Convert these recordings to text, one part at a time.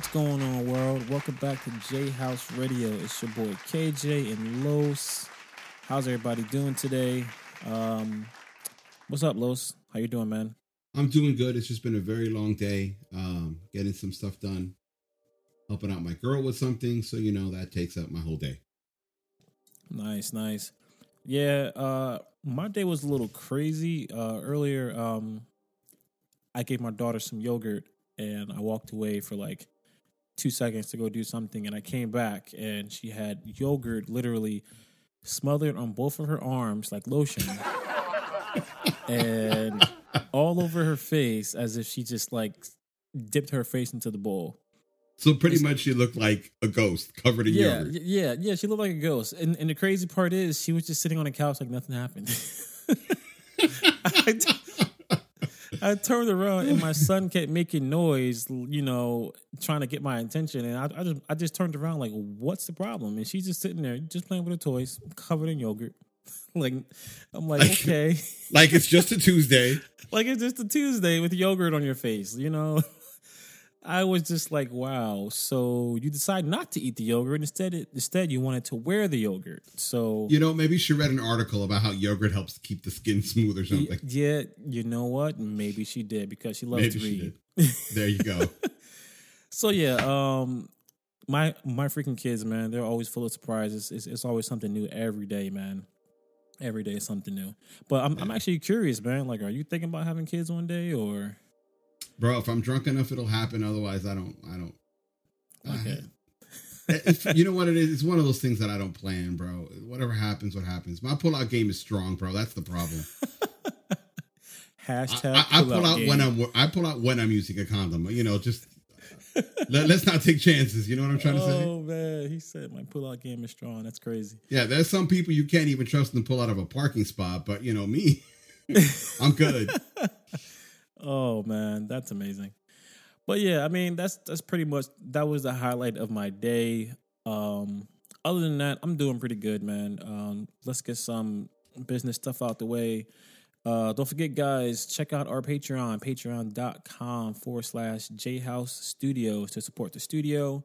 What's going on, world? Welcome back to J House Radio. It's your boy KJ and Los. How's everybody doing today? Um, what's up, Los? How you doing, man? I'm doing good. It's just been a very long day. Um, getting some stuff done, helping out my girl with something. So you know that takes up my whole day. Nice, nice. Yeah, uh, my day was a little crazy. Uh, earlier, um, I gave my daughter some yogurt and I walked away for like two seconds to go do something, and I came back and she had yogurt literally smothered on both of her arms like lotion, and all over her face as if she just like dipped her face into the bowl. So pretty it's, much she looked like a ghost covered in yeah, yogurt. Yeah, yeah, she looked like a ghost. And, and the crazy part is she was just sitting on a couch like nothing happened. I, I turned around and my son kept making noise, you know, trying to get my attention. And I, I, just I just turned around like, what's the problem? And she's just sitting there, just playing with her toys, covered in yogurt. like I'm like, like, okay. Like it's just a Tuesday. like it's just a Tuesday with yogurt on your face, you know? I was just like, wow. So you decide not to eat the yogurt. Instead, instead you wanted to wear the yogurt. So you know, maybe she read an article about how yogurt helps keep the skin smooth or something. Yeah, you know what? Maybe she did because she loves maybe to read. There you go. so yeah, um, my my freaking kids, man, they're always full of surprises. It's, it's always something new every day, man. Every day is something new. But I'm yeah. I'm actually curious, man. Like, are you thinking about having kids one day or? Bro. If I'm drunk enough, it'll happen. Otherwise, I don't. I don't. Okay. you know what it is? It's one of those things that I don't plan, bro. Whatever happens, what happens. My pull out game is strong, bro. That's the problem. Hashtag. I, I, I pull out, out when I'm. I pull out when I'm using a condom. You know, just let, us not take chances. You know what I'm trying to say? Oh man, he said my pull out game is strong. That's crazy. Yeah, there's some people you can't even trust them to pull out of a parking spot, but you know me, I'm good. Oh man, that's amazing. But yeah, I mean that's that's pretty much that was the highlight of my day. Um other than that, I'm doing pretty good, man. Um let's get some business stuff out the way. Uh, don't forget, guys, check out our Patreon, patreon.com forward slash J House studios to support the studio.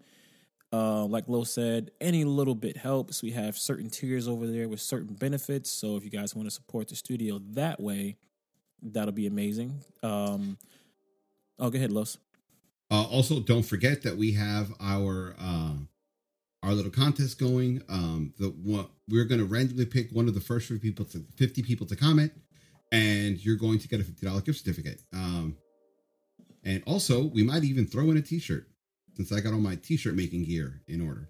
Uh, like Lo said, any little bit helps. We have certain tiers over there with certain benefits. So if you guys want to support the studio that way, That'll be amazing. Um, oh, go ahead, Los. Uh, also, don't forget that we have our uh, our little contest going. Um, the one we're going to randomly pick one of the first 50 people to 50 people to comment, and you're going to get a fifty dollar gift certificate. Um, and also, we might even throw in a T-shirt since I got all my T-shirt making gear in order.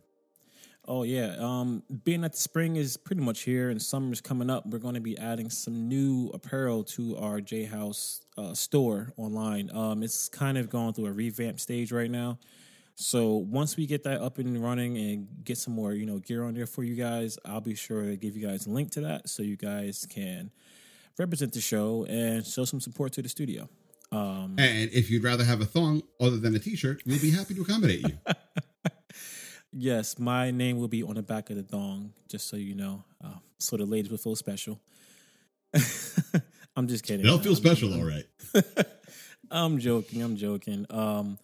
Oh yeah. Um, being that the spring is pretty much here and summer's coming up, we're going to be adding some new apparel to our J House uh, store online. Um, it's kind of going through a revamp stage right now. So once we get that up and running and get some more, you know, gear on there for you guys, I'll be sure to give you guys a link to that so you guys can represent the show and show some support to the studio. Um, and if you'd rather have a thong other than a t-shirt, we'll be happy to accommodate you. Yes, my name will be on the back of the thong, just so you know. Uh, so the ladies will feel special. I'm just kidding. They'll feel special, all right. I'm joking. I'm joking. Um,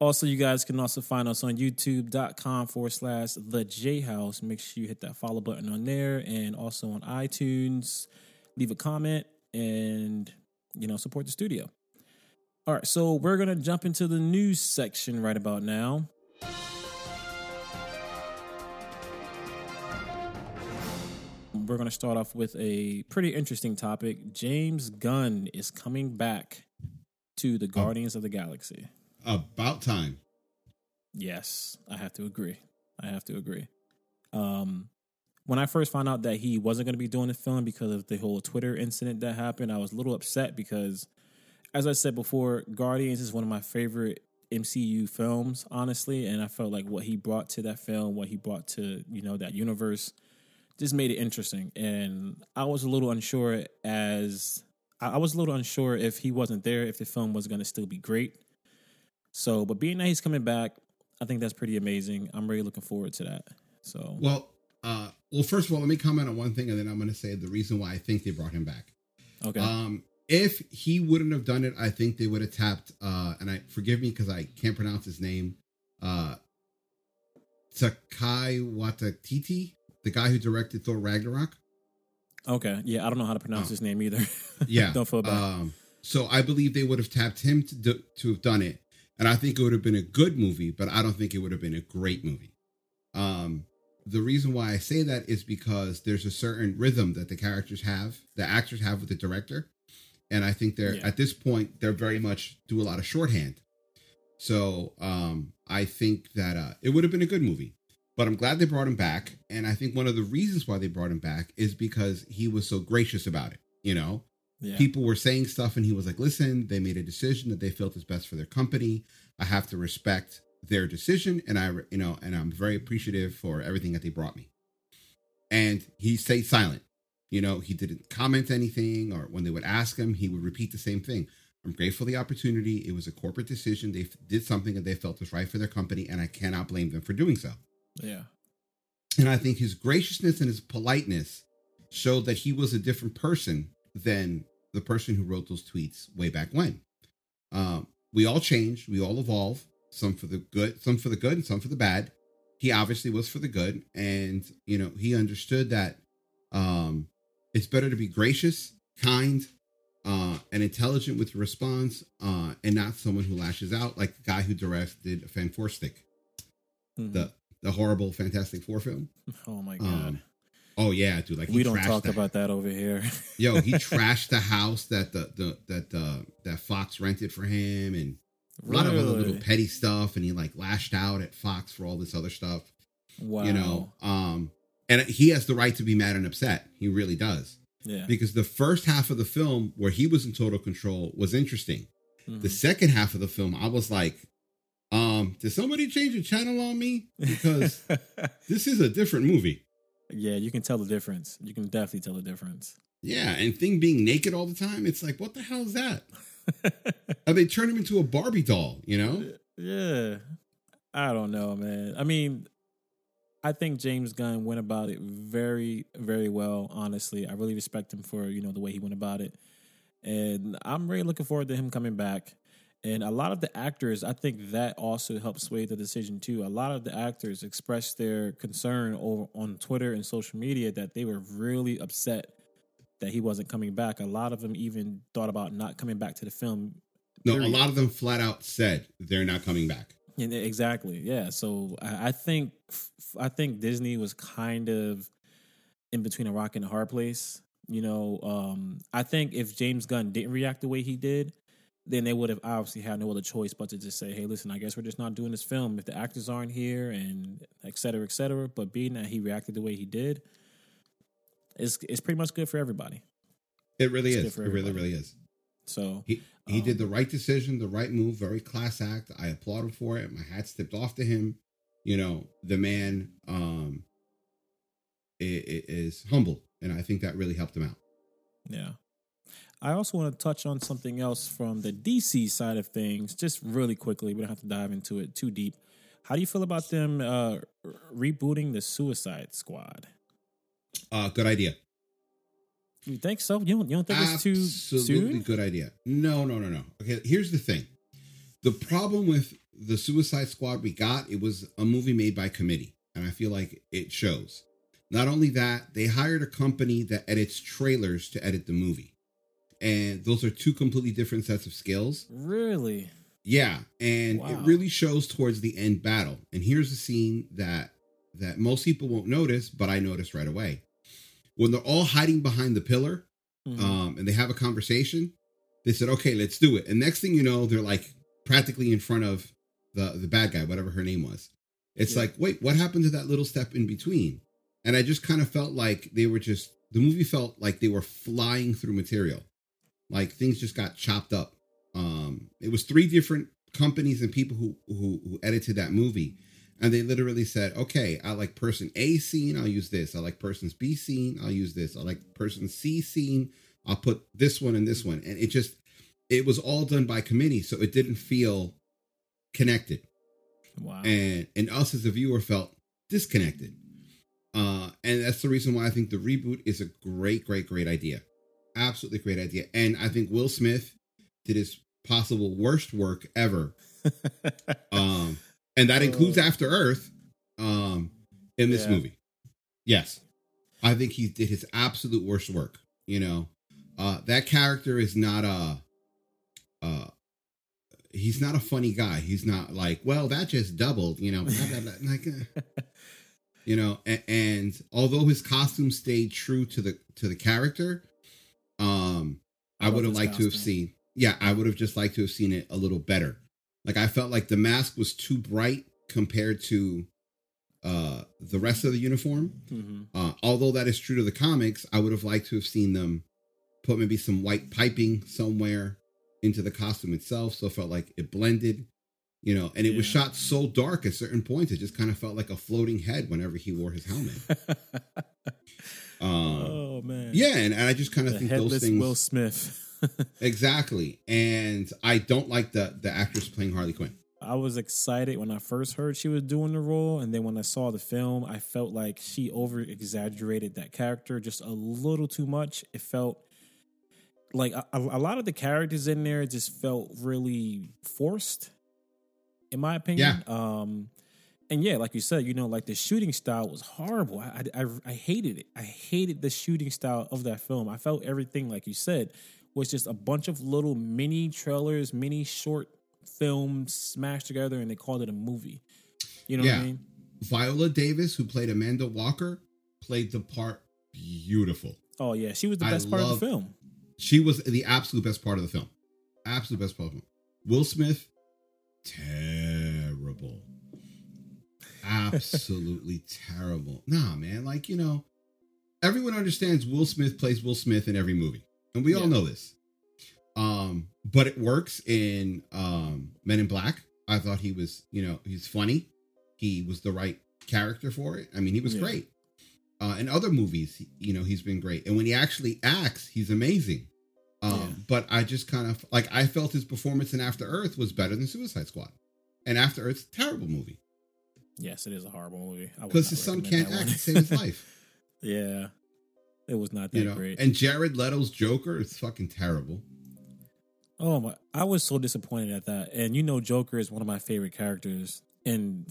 also, you guys can also find us on youtube.com forward slash the J House. Make sure you hit that follow button on there and also on iTunes. Leave a comment and, you know, support the studio. All right, so we're going to jump into the news section right about now. We're going to start off with a pretty interesting topic. James Gunn is coming back to the Guardians of the Galaxy. About time. Yes, I have to agree. I have to agree. Um, when I first found out that he wasn't going to be doing the film because of the whole Twitter incident that happened, I was a little upset because, as I said before, Guardians is one of my favorite MCU films, honestly, and I felt like what he brought to that film, what he brought to you know that universe just made it interesting. And I was a little unsure as I was a little unsure if he wasn't there, if the film was going to still be great. So, but being that he's coming back, I think that's pretty amazing. I'm really looking forward to that. So, well, uh, well, first of all, let me comment on one thing, and then I'm going to say the reason why I think they brought him back. Okay. Um, if he wouldn't have done it, I think they would have tapped. Uh, and I forgive me because I can't pronounce his name. uh Takai Watatiti, the guy who directed Thor Ragnarok. Okay, yeah, I don't know how to pronounce Oh. his name either. Yeah, don't feel bad. Um, so I believe they would have tapped him to do, to have done it, and I think it would have been a good movie, but I don't think it would have been a great movie. Um, the reason why I say that is because there's a certain rhythm that the characters have, the actors have with the director, and I think they're Yeah. at this point they're very much do a lot of shorthand. So um, I think that uh, it would have been a good movie, but I'm glad they brought him back, and I think one of the reasons why they brought him back is because he was so gracious about it. You know, yeah, people were saying stuff and he was like listen they made a decision that they felt is best for their company. I have to respect their decision and i you know and i'm very appreciative for everything that they brought me. And he stayed silent you know? He didn't comment anything or when they would ask him he would repeat the same thing. I'm grateful for the opportunity. It was a corporate decision. They did something that they felt was right for their company and i cannot blame them for doing so yeah, and I think his graciousness and his politeness showed that he was a different person than the person who wrote those tweets way back when. Um, we all change, we all evolve, some for the good, some for the good, and some for the bad. He obviously was for the good, and you know he understood that um, it's better to be gracious, kind, uh, and intelligent with your response, uh, and not someone who lashes out like the guy who directed Fan Four Stick, Mhm. the the horrible Fantastic Four film. oh my god, Um, oh yeah, dude. Like we don't talk about that over here. Yo, he trashed the house that the, the that uh that Fox rented for him, and a lot of other little petty stuff. And he like lashed out at Fox for all this other stuff. wow, You know, um, and he has the right to be mad and upset. He really does, yeah, because the first half of the film where he was in total control was interesting. Mhm. The second half of the film, I was like, um, did somebody change the channel on me? Because this is a different movie. yeah, you can tell the difference. You can definitely tell the difference. Yeah, and thing being naked all the time, it's like, what the hell is that? Or they turn him into a Barbie doll, you know? yeah, I don't know, man. I mean, I think James Gunn went about it very, very well. Honestly, I really respect him for you know the way he went about it, and I'm really looking forward to him coming back. And a lot of the actors, I think that also helped sway the decision too. A lot of the actors expressed their concern over on Twitter and social media that they were really upset that he wasn't coming back. A lot of them even thought about not coming back to the film No, Period. a lot of them flat out said they're not coming back. Yeah, exactly. Yeah. So I, I think I think Disney was kind of in between a rock and a hard place. You know, um, I think if James Gunn didn't react the way he did, then they would have obviously had no other choice but to just say, "Hey, listen, I guess we're just not doing this film if the actors aren't here and et cetera, et cetera." But being that he reacted the way he did, it's it's pretty much good for everybody. It really It's is. It really, really is. So He he Um, did the right decision, the right move, very class act. I applaud him for it. My hat's tipped off to him. You know, the man um i- i- is humble, and I think that really helped him out. Yeah. I also want to touch on something else from the DC side of things, just really quickly. We don't have to dive into it too deep. How do you feel about them uh, rebooting the Suicide Squad? Uh, good idea. You think so? You don't, you don't think it's too Absolutely soon? good idea. No, no, no, no. Okay, here's the thing. The problem with the Suicide Squad we got, it was a movie made by committee, and I feel like it shows. Not only that, they hired a company that edits trailers to edit the movie. And those are two completely different sets of skills. Really? Yeah, and it really shows towards the end battle. And here's a scene that that most people won't notice, but I noticed right away. When they're all hiding behind the pillar, Mhm. um, and they have a conversation, they said, "Okay, let's do it." And next thing you know, they're like practically in front of the the bad guy, whatever her name was. It's Yeah. like, wait, what happened to that little step in between? And I just kind of felt like they were just the movie felt like they were flying through material, like things just got chopped up. Um, it was three different companies and people who who, who edited that movie. And they literally said, okay, I like person A scene, I'll use this. I like person's B scene, I'll use this. I like person C scene, I'll put this one and this one. And it just, it was all done by committee. So it didn't feel connected. wow. And, and us as a viewer felt disconnected. Uh, and that's the reason why I think the reboot is a great, great, great idea. Absolutely great idea. And I think Will Smith did his possible worst work ever um and that includes Oh. After Earth, um, in this Yeah. movie. Yes, I think he did his absolute worst work. You know, uh, that character is not a, uh, he's not a funny guy. He's not like, well, that just doubled. You know, blah, blah, blah. like, uh, you know, and, and although his costume stayed true to the to the character, um, I, I would have liked to have seen. Yeah, I would have just liked to have seen it a little better. Like I felt like the mask was too bright compared to uh the rest of the uniform. hmm Uh, although that is true to the comics, I would have liked to have seen them put maybe some white piping somewhere into the costume itself, so it felt like it blended. You know, and it was shot so dark at certain points, it just kind of felt like a floating head whenever he wore his helmet. Um, oh. Yeah, and, and I just kind of think those things Will Smith. exactly. And I don't like the the actress playing Harley Quinn. I was excited when I first heard she was doing the role, and then when I saw the film, I felt like she over exaggerated that character just a little too much. It felt like a, a a lot of the characters in there just felt really forced, in my opinion. Um, and yeah, like you said, you know, like the shooting style was horrible. I, I, I- I hated it. I hated the shooting style of that film. I felt everything, like you said, was just a bunch of little mini trailers, mini short films smashed together, and they called it a movie. You know what I mean? Viola Davis, who played Amanda Walker, played the part beautiful. Oh yeah, she was the I best part of the film. She was the absolute best part of the film. Absolute best part of the film. Will Smith, terrible. Absolutely terrible. Nah, man. Like, you know, everyone understands Will Smith plays Will Smith in every movie. And we all know this. Um, but it works in um Men in Black. I thought he was, you know, he's funny. He was the right character for it. I mean, he was Yeah. great. Uh, in other movies, you know, he's been great. And when he actually acts, he's amazing. Um, Yeah. but I just kind of like I felt his performance in After Earth was better than Suicide Squad. And After Earth's a terrible movie Yes, it is a horrible movie. Because his son can't act save his life. yeah, it was not that you know, great. and Jared Leto's Joker is fucking terrible. Oh my! I was so disappointed at that. And you know, Joker is one of my favorite characters in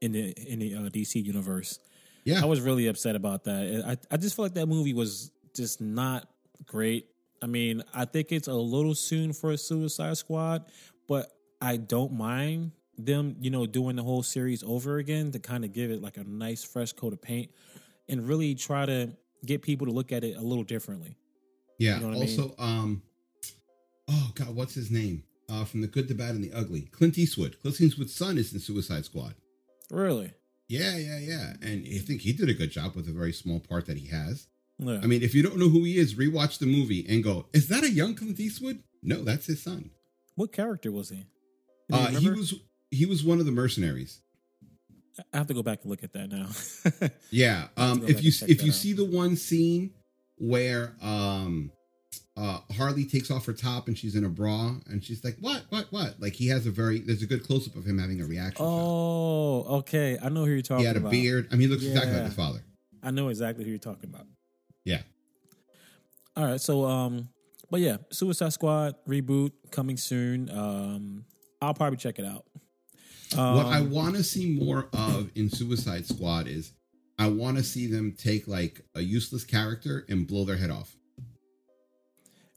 in the in the uh, DC universe. Yeah, I was really upset about that. I I just feel like that movie was just not great. I mean, I think it's a little soon for a Suicide Squad, but I don't mind them, you know, doing the whole series over again to kind of give it like a nice fresh coat of paint and really try to get people to look at it a little differently. yeah. you know what I also, um, oh god, what's his name? Uh, from the Good, the Bad, and the Ugly, Clint Eastwood. Clint Eastwood's son is in Suicide Squad. Really? Yeah, yeah, yeah. And I think he did a good job with a very small part that he has. Yeah. I mean, if you don't know who he is, rewatch the movie and go, "Is that a young Clint Eastwood?" No, that's his son. what character was he? Uh, he was he was one of the mercenaries. I have to go back and look at that now. Yeah. Um if you if you out. see the one scene where um uh Harley takes off her top and she's in a bra and she's like, What? What? What? Like he has a very there's a good close up of him having a reaction. shot. oh, okay. I know who you're talking about. he had a about. beard. I mean he looks exactly like Yeah. his father. I know exactly who you're talking about. Yeah. All right, so um, but yeah, Suicide Squad reboot coming soon. Um, I'll probably check it out. Um, what I want to see more of in Suicide Squad is I want to see them take like a useless character and blow their head off.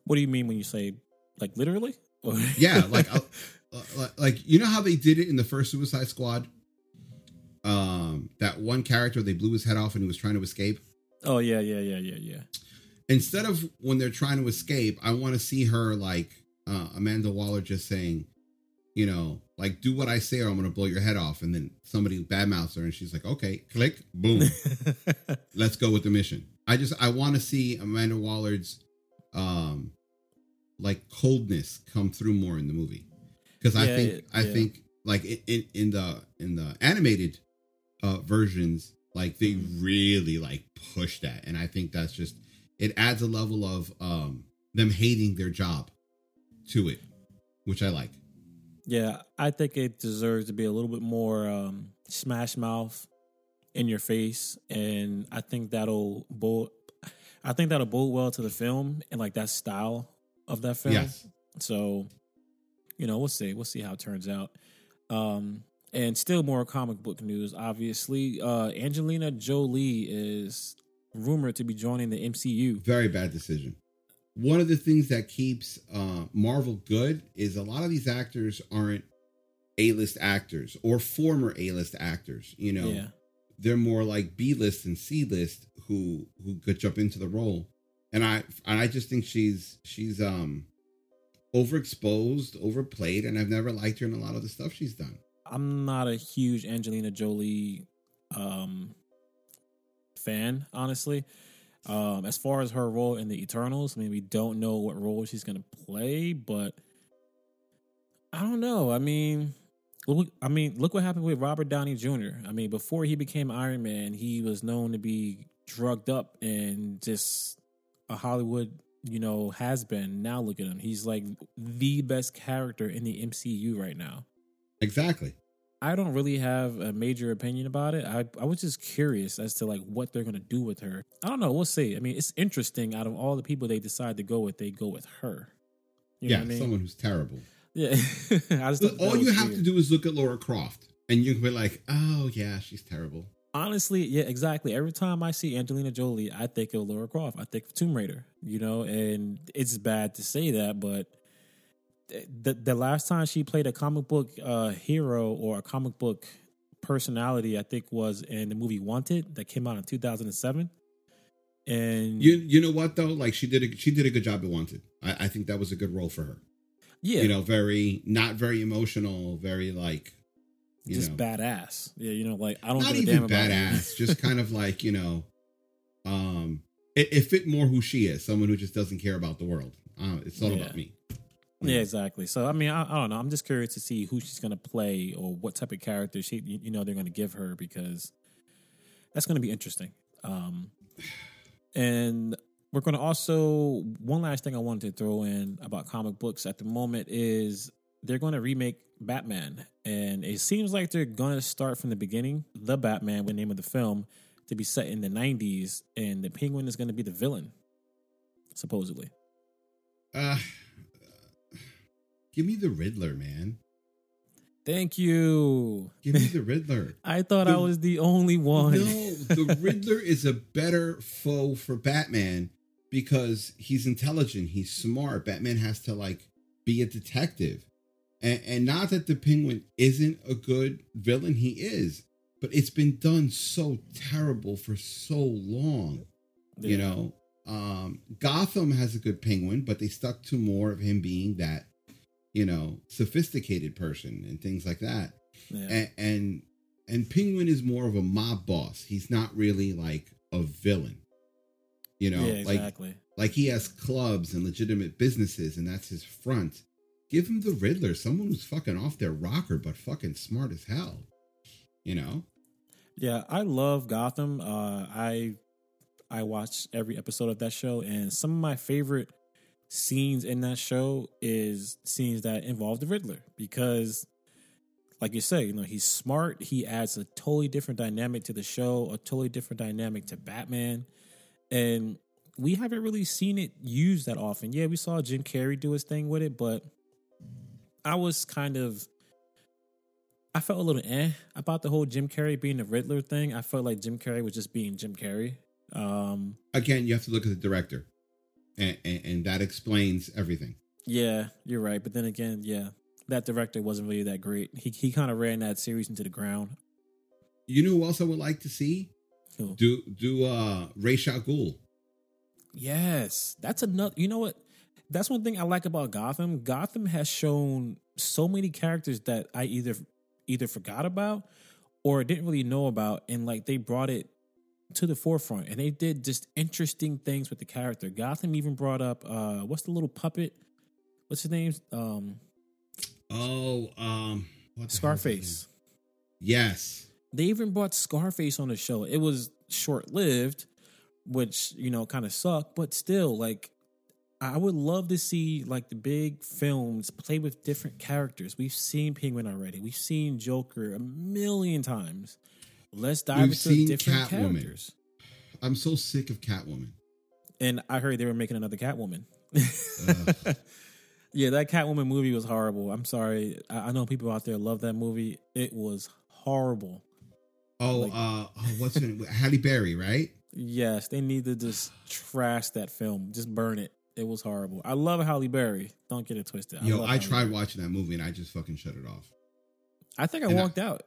what do you mean when you say like literally? Yeah, like uh, uh, like you know how they did it in the first Suicide Squad. Um, that one character they blew his head off and he was trying to escape. oh yeah, yeah, yeah, yeah, yeah. Instead of when they're trying to escape, I want to see her like uh, Amanda Waller just saying, you know, like do what I say or I'm going to blow your head off. And then somebody badmouths her and she's like, okay, click, boom, let's go with the mission. I just I want to see Amanda Waller's um like coldness come through more in the movie because I Yeah, think it- I think like in- in in the in the animated uh versions like they really like push that and I think that's just it adds a level of um them hating their job to it which I like. Yeah, I think it deserves to be a little bit more um, smash mouth in your face, and I think that'll bode. I think that'll bode well to the film and like that style of that film. Yes. So, you know, we'll see. We'll see how it turns out. Um, And still more comic book news, obviously. Uh, Angelina Jolie is rumored to be joining the MCU. Very bad decision. One of the things that keeps uh, Marvel good is a lot of these actors aren't A-list actors or former A-list actors. You know, Yeah. they're more like B-list and C-list who who could jump into the role. And I and I just think she's she's um overexposed, overplayed, and I've never liked her in a lot of the stuff she's done. I'm not a huge Angelina Jolie um, fan, honestly. Um, as far as her role in the Eternals, I mean, we don't know what role she's going to play, but I don't know. I mean, look, I mean, look what happened with Robert Downey Jr. I mean, before he became Iron Man, he was known to be drugged up and just a Hollywood, you know, has been. Now look at him; he's like the best character in the MCU right now. Exactly. I don't really have a major opinion about it. I I was just curious as to like what they're gonna do with her. I don't know. We'll see. I mean, it's interesting. Out of all the people they decide to go with, they go with her. You know yeah, I mean? someone who's terrible. Yeah. I just Look, all you have weird. to do is look at Laura Croft, and you can be like, "Oh yeah, she's terrible." Honestly, yeah, exactly. Every time I see Angelina Jolie, I think of Laura Croft. I think of Tomb Raider. You know, and it's bad to say that, but the the last time she played a comic book uh, hero or a comic book personality, I think was in the movie Wanted that came out in two thousand and seven. And You you know what though? Like she did a she did a good job at Wanted. I, I think that was a good role for her. yeah, You know, very not very emotional, very like you just know badass. Yeah, you know, like I don't not give a even badass, just kind of like you know, um, it, it fit more who she is, someone who just doesn't care about the world. Uh, it's all Yeah. about me. Yeah, exactly. So I mean, I, I don't know. I'm just curious to see who she's gonna play or what type of character she you, you know they're gonna give her because that's gonna be interesting. Um, and we're gonna also one last thing I wanted to throw in about comic books at the moment is they're going to remake Batman, and it seems like they're going to start from the beginning. The Batman, with the name of the film, to be set in the 90s, and the Penguin is going to be the villain, supposedly. Uh, give me the Riddler, man. Thank you. Give me the Riddler. I thought I was the only one. No, the Riddler is a better foe for Batman because he's intelligent, he's smart. Batman has to like be a detective. And, and not that the Penguin isn't a good villain, he is, but it's been done so terrible for so long. You know, um, Gotham has a good Penguin, but they stuck to more of him being that, you know, sophisticated person and things like that Yeah. and, and and Penguin is more of a mob boss. He's not really like a villain. You know, yeah, like exactly. like he has clubs and legitimate businesses, and that's his front. Give him the Riddler, someone who's fucking off their rocker, but fucking smart as hell. You know, Yeah, I love Gotham. Uh, I I watched every episode of that show, and some of my favorite scenes in that show is scenes that involve the Riddler because, like you say, you know he's smart. He adds a totally different dynamic to the show, a totally different dynamic to Batman, and we haven't really seen it used that often. Yeah, we saw Jim Carrey do his thing with it, but I was kind of I felt a little eh about the whole Jim Carrey being the Riddler thing. I felt like Jim Carrey was just being Jim Carrey. Um, again, you have to look at the director, and and, and that explains everything. yeah, you're right. But then again, yeah, that director wasn't really that great. He he kind of ran that series into the ground. You know who else I would like to see Who? do do uh Ra's al Ghul. Yes, that's another. You know what? That's one thing I like about Gotham. Gotham has shown so many characters that I either either forgot about or didn't really know about, and like they brought it to the forefront, and they did just interesting things with the character. Gotham even brought up uh what's the little puppet? What's his name? Um, Oh, um, what the hell is his Scarface. Yes, They even brought Scarface on the show. It was short lived, which you know kind of sucked, but still, like I would love to see like the big films play with different characters. We've seen Penguin already. We've seen Joker a million times. Let's dive We've into seen different Catwoman. characters. I'm so sick of Catwoman. And I heard they were making another Catwoman. Yeah, that Catwoman movie was horrible. I'm sorry. I, I know people out there love that movie. It was horrible. Oh, Like- uh, oh, what's her name? Halle Berry, right? Yes, they need to just trash that film. Just burn it. It was horrible. I love Halle Berry. Don't get it twisted. Yo, I Halle tried Berry. watching that movie and I just fucking shut it off. I think I and I- walked out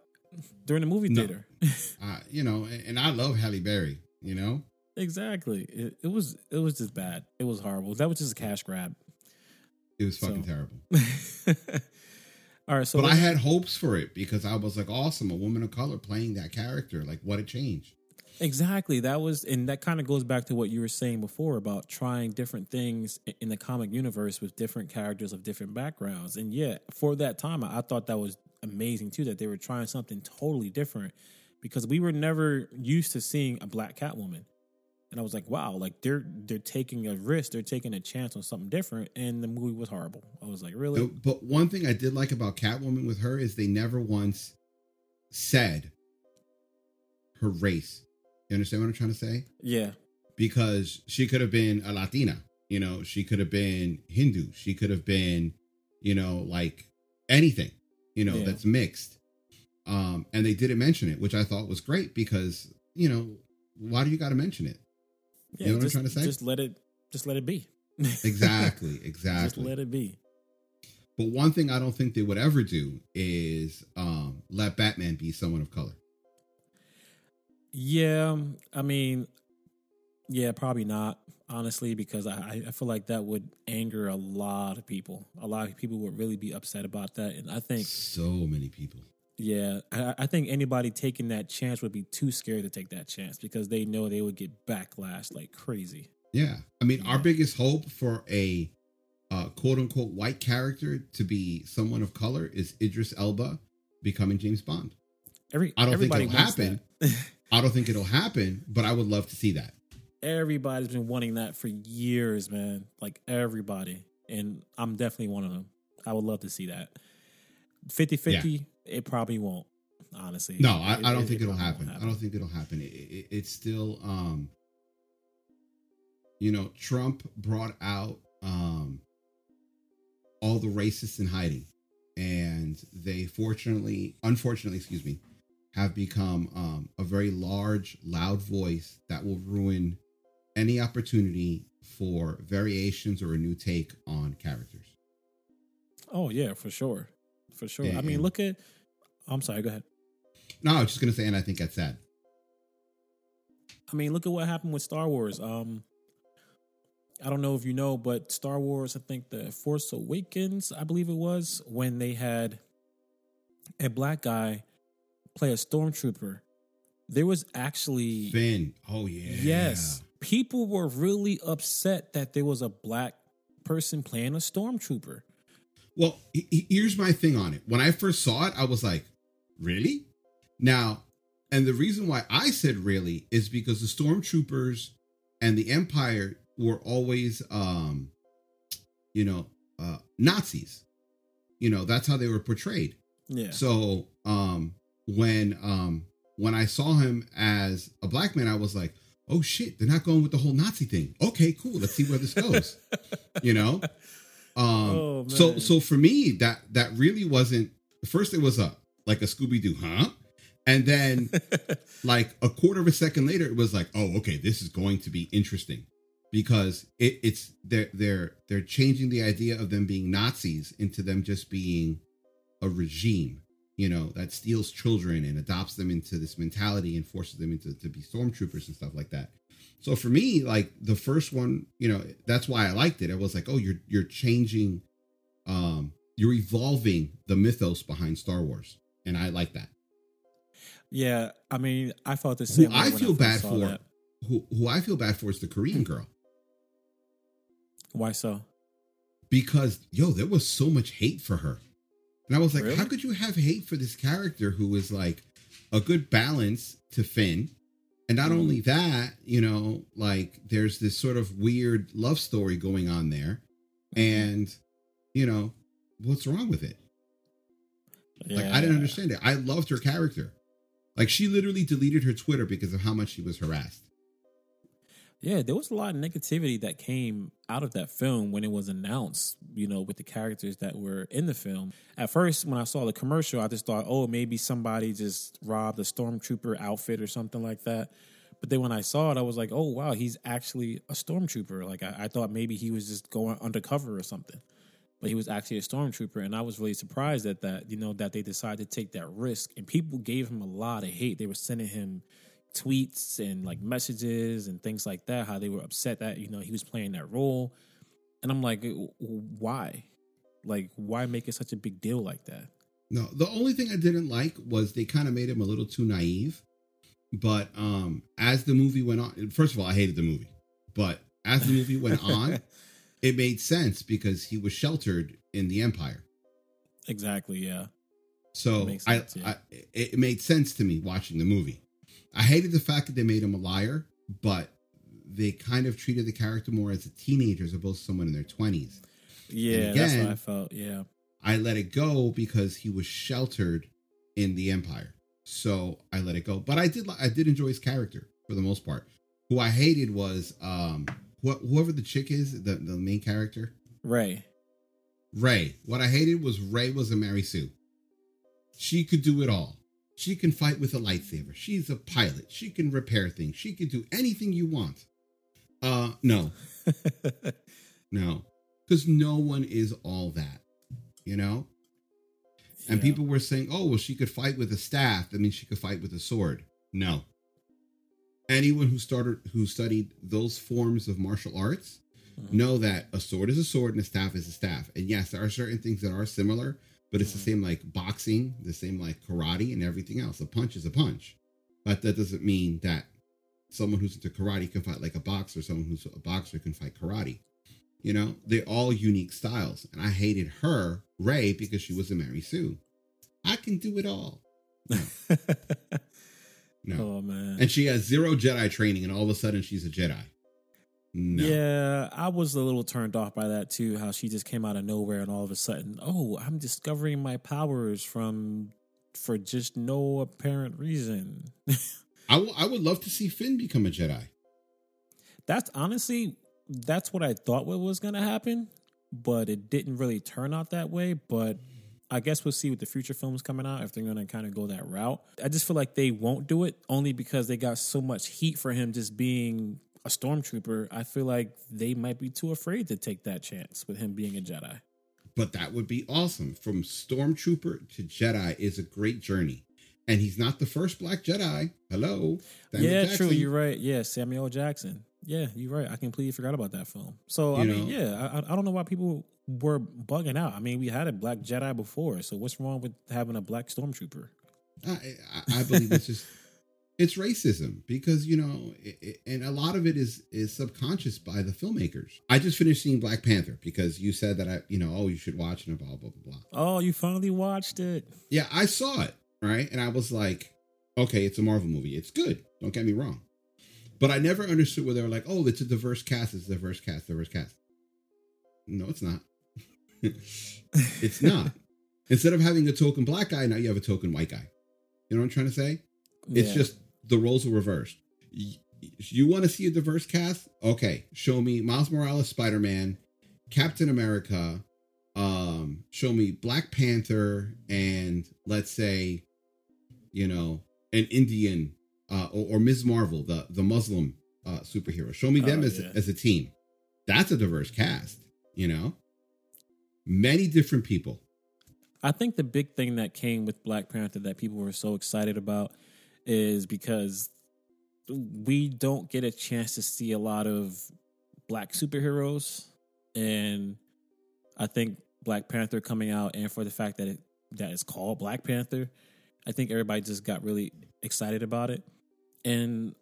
during the movie No. theater. Uh, you know, and, and I love Halle Berry. You know, exactly. It, it was. It was just bad. It was horrible. That was just a cash grab. it was fucking So- terrible. All right. So but I had hopes for it because I was like, awesome, a woman of color playing that character. Like, what a change. Exactly. That was, and that kind of goes back to what you were saying before about trying different things in the comic universe with different characters of different backgrounds. And yeah, for that time, I thought that was amazing too, that they were trying something totally different because we were never used to seeing a black Catwoman. And I was like, wow, like they're they're taking a risk, they're taking a chance on something different, and the movie was horrible. I was like, really? But one thing I did like about Catwoman with her is they never once said her race. You understand what I'm trying to say? Yeah, Because she could have been a Latina, you know, she could have been Hindu, she could have been, you know, like anything, you know, Yeah. that's mixed. Um, and they didn't mention it, which I thought was great because, you know, why do you got to mention it? yeah. know what I'm trying to say? Just let it, just let it be. Exactly, just exactly. let it be. But one thing I don't think they would ever do is um, let Batman be someone of color. Yeah, I mean, yeah, probably not. Honestly, because I I feel like that would anger a lot of people. A lot of people would really be upset about that, and I think So many people. yeah, I, I think anybody taking that chance would be too scared to take that chance because they know they would get backlash like crazy. Yeah. I mean, our biggest hope for a uh, quote unquote white character to be someone of color is Idris Elba becoming James Bond. Every I don't think it'll happen. I don't think it'll happen, but I would love to see that. Everybody's been wanting that for years, man. Like everybody. And I'm definitely one of them. I would love to see that. 50 50, it probably won't, honestly. No, I, It- I don't it- think it it'll probably happen. I don't think it'll happen. It, it, it's still, um, you know, Trump brought out um, all the racists in hiding, and they fortunately, unfortunately, excuse me, have become um, a very large, loud voice that will ruin any opportunity for variations or a new take on characters. Oh, yeah, for sure. For sure. Yeah, I mean, look at, I'm sorry, go ahead. No, I was just gonna say, and I think that's sad. I mean, look at what happened with Star Wars. Um, I don't know if you know, but Star Wars, I think the Force Awakens, I believe it was, when they had a black guy play a stormtrooper. There was actually Finn. Oh yeah. yes, people were really upset that there was a black person playing a stormtrooper. Well, he- he- here's my thing on it. When I first saw it, I was like, really? Now, and the reason why I said really is because the stormtroopers and the Empire were always, um, you know, uh, Nazis. You know, that's how they were portrayed. Yeah, So, um, when um, when I saw him as a black man, I was like, oh shit, they're not going with the whole Nazi thing. Okay, cool. Let's see where this goes. you know. Um, Oh, so so for me that that really wasn't first it was a like a Scooby Doo, huh? And then like a quarter of a second later, it was like, oh, okay, this is going to be interesting because it, it's they're they're they're changing the idea of them being Nazis into them just being a regime, you know, that steals children and adopts them into this mentality and forces them into to be stormtroopers and stuff like that. So for me, like the first one, you know, that's why I liked it. I was like, oh, you're you're changing, um, you're evolving the mythos behind Star Wars, and I like that. yeah. I mean, I felt the Who same. way I feel first bad for, that. who who I feel bad for is the Korean girl Why so? because yo, there was so much hate for her, and I was like, Really? how could you have hate for this character who is like a good balance to Finn? And not Mhm. only that, you know, like there's this sort of weird love story going on there. And, you know, what's wrong with it? Like I didn't understand it. I loved her character. Like she literally deleted her Twitter because of how much she was harassed. Yeah, there was a lot of negativity that came out of that film when it was announced, you know, with the characters that were in the film. At first, when I saw the commercial, I just thought, oh, maybe somebody just robbed a stormtrooper outfit or something like that. But then when I saw it, I was like, oh, wow, he's actually a stormtrooper. Like, I, I thought maybe he was just going undercover or something. But he was actually a stormtrooper. And I was really surprised at that, you know, that they decided to take that risk. And people gave him a lot of hate. They were sending him tweets and like messages and things like that how they were upset that you know he was playing that role. And i'm like why? Like why make it such a big deal like that? No the only thing i didn't like was they kind of made him a little too naive. But um as the movie went on first of all i hated the movie. But as the movie went on it made sense because he was sheltered in the empire. Exactly yeah. So sense, I, yeah. I it made sense to me watching the movie I hated the fact that they made him a liar, but they kind of treated the character more as a teenager as opposed to someone in their twenties. Yeah, again, that's what I felt. Yeah, I let it go because he was sheltered in the Empire, so I let it go. But I did, I did enjoy his character for the most part. Who I hated was um, wh- whoever the chick is, the the main character, Rey. Rey. What I hated was Rey was a Mary Sue. She could do it all. She can fight with a lightsaber. She's a pilot. She can repair things. She can do anything you want. Uh, no. no. Because no one is all that, you know? Yeah. And people were saying, oh, well, she could fight with a staff. That means she could fight with a sword. No. Anyone who started who studied those forms of martial arts mm-hmm. know that a sword is a sword and a staff is a staff. And yes, there are certain things that are similar, but it's the same like boxing, the same like karate and everything else. A punch is a punch. But that doesn't mean that someone who's into karate can fight like a boxer, someone who's a boxer can fight karate. You know, they're all unique styles. And I hated her, Rey, because she was a Mary Sue. I can do it all. No. no. Oh man. And she has zero Jedi training, and all of a sudden she's a Jedi. No. Yeah, I was a little turned off by that too. How she just came out of nowhere and all of a sudden, oh, I'm discovering my powers from for just no apparent reason. I, w- I would love to see Finn become a Jedi. That's honestly that's what I thought what was going to happen, but it didn't really turn out that way. But I guess we'll see with the future films coming out if they're going to kind of go that route. I just feel like they won't do it only because they got so much heat for him just being a stormtrooper, I feel like they might be too afraid to take that chance with him being a Jedi. But that would be awesome. From stormtrooper to Jedi is a great journey. And he's not the first black Jedi. Hello. Samuel yeah, Jackson. true. You're right. Yeah, Samuel Jackson. Yeah, you're right. I completely forgot about that film. So, you I mean, know, yeah, I, I don't know why people were bugging out. I mean, we had a black Jedi before. So, what's wrong with having a black stormtrooper? I, I, I believe it's just it's racism because you know it, it, and a lot of it is is subconscious by the filmmakers. I just finished seeing black panther because you said that i you know oh you should watch it and blah blah blah blah. Oh you finally watched it. Yeah i saw it right? And i was like okay it's a marvel movie. It's good. Don't get me wrong. But i never understood where they were like oh it's a diverse cast. It's a diverse cast diverse cast. No it's not. It's not. Instead of having a token black guy now you have a token white guy. You know what i'm trying to say? It's yeah. just the roles are reversed. You want to see a diverse cast? Okay, show me Miles Morales, Spider Man, Captain America. Um, show me Black Panther, and let's say, you know, an Indian uh, or, or Ms. Marvel, the the Muslim uh, superhero. Show me them oh, as yeah. as a team. That's a diverse cast. You know, many different people. I think the big thing that came with Black Panther that people were so excited about is because we don't get a chance to see a lot of black superheroes and I think Black Panther coming out and for the fact that it that it's called Black Panther, I think everybody just got really excited about it. And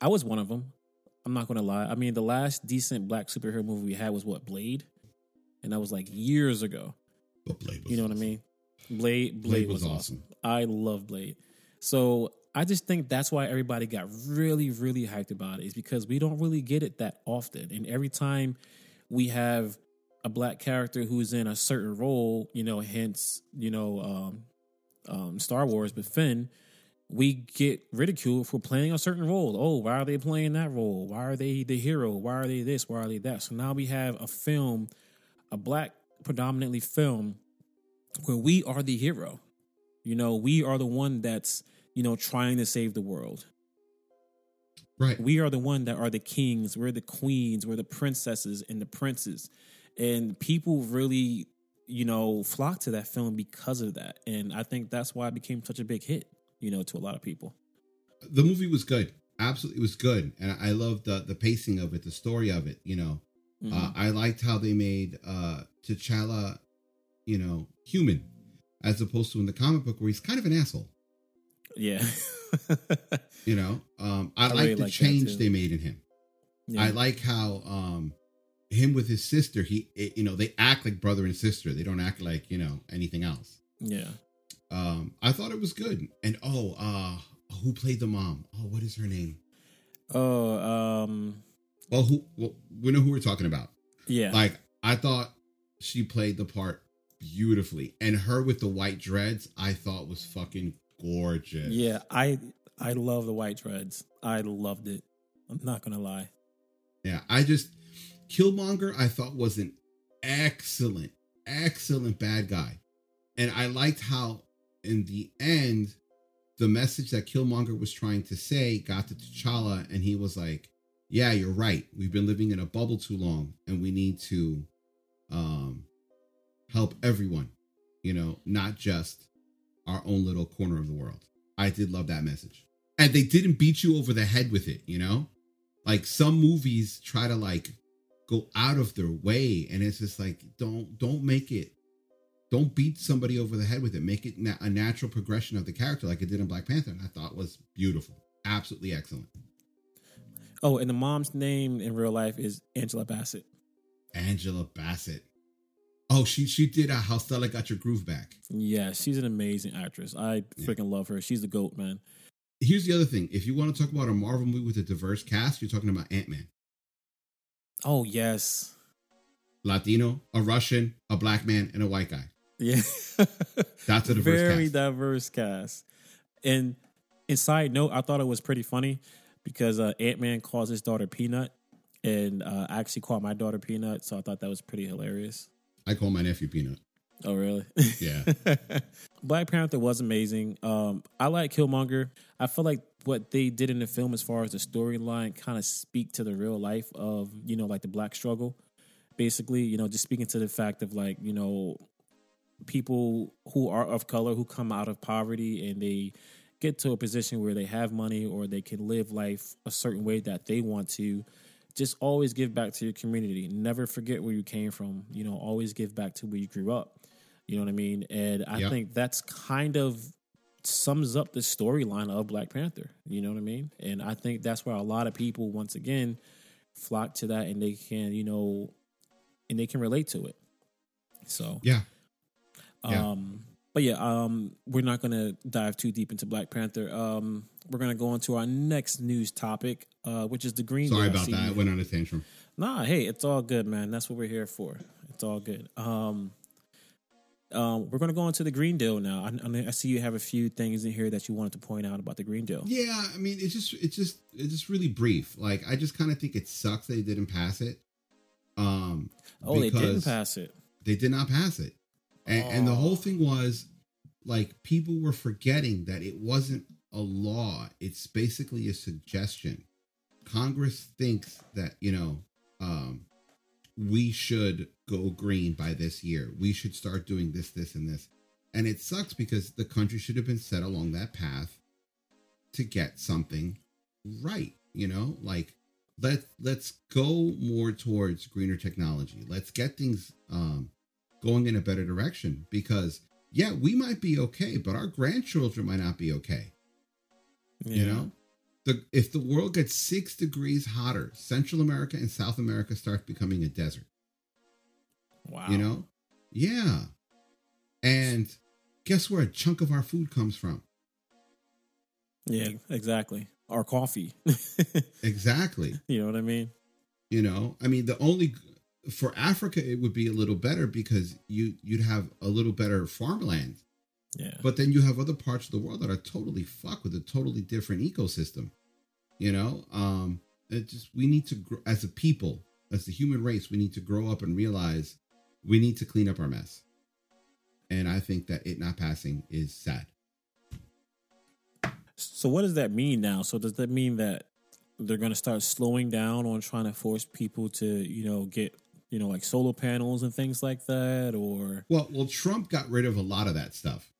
I was one of them. I'm not going to lie. I mean, the last decent black superhero movie we had was what Blade, and that was like years ago. But Blade, you know awesome. what I mean? Blade, Blade, Blade was, was awesome. awesome. I love Blade. So I just think that's why everybody got really, really hyped about it, is because we don't really get it that often. And every time we have a black character who's in a certain role, you know, hence, you know, um, um, Star Wars, but Finn, we get ridiculed for playing a certain role. Oh, why are they playing that role? Why are they the hero? Why are they this? Why are they that? So now we have a film, a black predominantly film, where we are the hero. You know, we are the one that's, you know, trying to save the world. Right. We are the one that are the kings, we're the queens, we're the princesses and the princes. And people really, you know, flock to that film because of that. And I think that's why it became such a big hit, you know, to a lot of people. The movie was good. Absolutely, it was good, and I loved the the pacing of it, the story of it. You know, Mm-hmm. uh, I liked how they made uh T'Challa, you know, human, as opposed to in the comic book where he's kind of an asshole. Yeah. You know, um, I, I like really the like change they made in him. yeah. I like how um him with his sister, he it, you know, they act like brother and sister. They don't act like, you know, anything else. yeah. Um I thought it was good. And oh, uh who played the mom? Oh, what is her name? Oh, um, Well, who well, we know who we're talking about. yeah. Like I thought she played the part beautifully. And her with the white dreads, I thought was fucking gorgeous. Yeah, I I love the white dreads. I loved it. I'm not gonna lie. Yeah, I just Killmonger I thought was an excellent, excellent bad guy. And I liked how in the end the message that Killmonger was trying to say got to T'Challa and he was like, "Yeah, you're right. We've been living in a bubble too long and we need to um help everyone, you know, not just our own little corner of the world." I did love that message. And they didn't beat you over the head with it, you know? like some movies try to like go out of their way and it's just like don't don't make it don't beat somebody over the head with it make it na- a natural progression of the character like it did in black panther and i thought was beautiful absolutely excellent Oh, and the mom's name in real life is Angela Bassett. angela bassett oh she she did uh, how stella got your groove back Yeah, she's an amazing actress. I Yeah. freaking love her. She's the goat, man. here's the other thing if you want to talk about a marvel movie with a diverse cast you're talking about ant-man Oh yes, latino a russian a black man and a white guy yeah. That's a diverse very cast. diverse cast. And inside note, I thought it was pretty funny because uh, Ant Man calls his daughter Peanut, and uh, I actually called my daughter Peanut, so I thought that was pretty hilarious. I call my nephew peanut Oh, really? Yeah. Black Panther was amazing. Um, I like Killmonger. I feel like what they did in the film, as far as the storyline, kind of speak to the real life of you know, like the black struggle. Basically, you know, just speaking to the fact of like you know, people who are of color who come out of poverty and they get to a position where they have money or they can live life a certain way that they want to just always give back to your community. Never forget where you came from. You know always give back to where you grew up. You know what i mean? And i Yep. think that's kind of sums up the storyline of black panther. You know what i mean? And i think that's where a lot of people once again flock to that and they can you know and they can relate to it. So yeah. Yeah. um, but yeah, um, we're not gonna dive too deep into Black Panther. Um, we're gonna go on to our next news topic, uh, which is the Green. Deal. Sorry about that i went on a tantrum Nah, hey, it's all good, man. That's what we're here for. It's all good. Um, um, we're gonna go into the Green Deal now. I, I see you have a few things in here that you wanted to point out about the Green Deal. Yeah, I mean, it's just it's just it's just really brief. Like I just kind of think it sucks they didn't pass it. Um, oh, they didn't pass it. They did not pass it, and, and the Oh. whole thing was like people were forgetting that it wasn't a law. It's basically a suggestion. Congress thinks that you know um, we should go green by this year. We should start doing this, this, and this. And it sucks because the country should have been set along that path to get something right. You know, like let let's go more towards greener technology. Let's get things um, going in a better direction because yeah, we might be okay, but our grandchildren might not be okay. You know, the if the world gets six degrees hotter, Central America and South America start becoming a desert. Wow. You know, yeah, and guess where a chunk of our food comes from? Yeah, exactly. Our coffee. Exactly. you know what I mean? You know, I mean, the only for Africa it would be a little better because you you'd have a little better farmland. Yeah. But then you have other parts of the world that are totally fucked with a totally different ecosystem. You know, um, it just we need to grow as a people, as the human race, we need to grow up and realize we need to clean up our mess. And I think that it not passing is sad. So what does that mean now? So does that mean that they're going to start slowing down on trying to force people to, you know, get, you know, like solar panels and things like that or Well, well, Trump got rid of a lot of that stuff.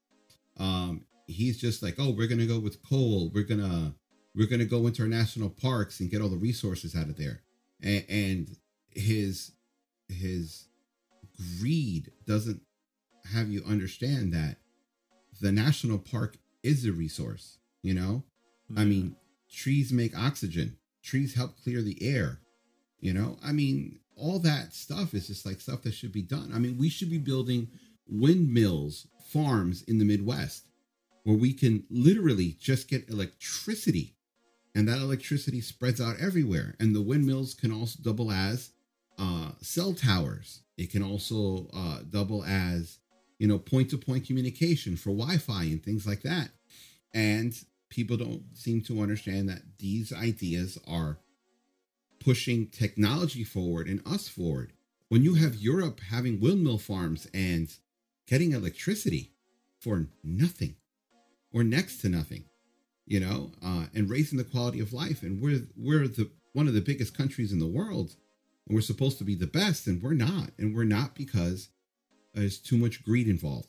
Um, he's just like, oh, we're gonna go with coal. We're gonna we're gonna go into our national parks and get all the resources out of there. And, and his his greed doesn't have you understand that the national park is a resource. You know, I mean, trees make oxygen. Trees help clear the air. You know, I mean, all that stuff is just like stuff that should be done. I mean, we should be building windmills, farms in the Midwest where we can literally just get electricity and that electricity spreads out everywhere. And the windmills can also double as uh, cell towers. It can also uh, double as, you know, point to point communication for Wi Fi and things like that. And people don't seem to understand that these ideas are pushing technology forward and us forward. When you have Europe having windmill farms and getting electricity for nothing or next to nothing, you know, uh, and raising the quality of life, and we're we're the one of the biggest countries in the world, and we're supposed to be the best, and we're not, and we're not because there's too much greed involved.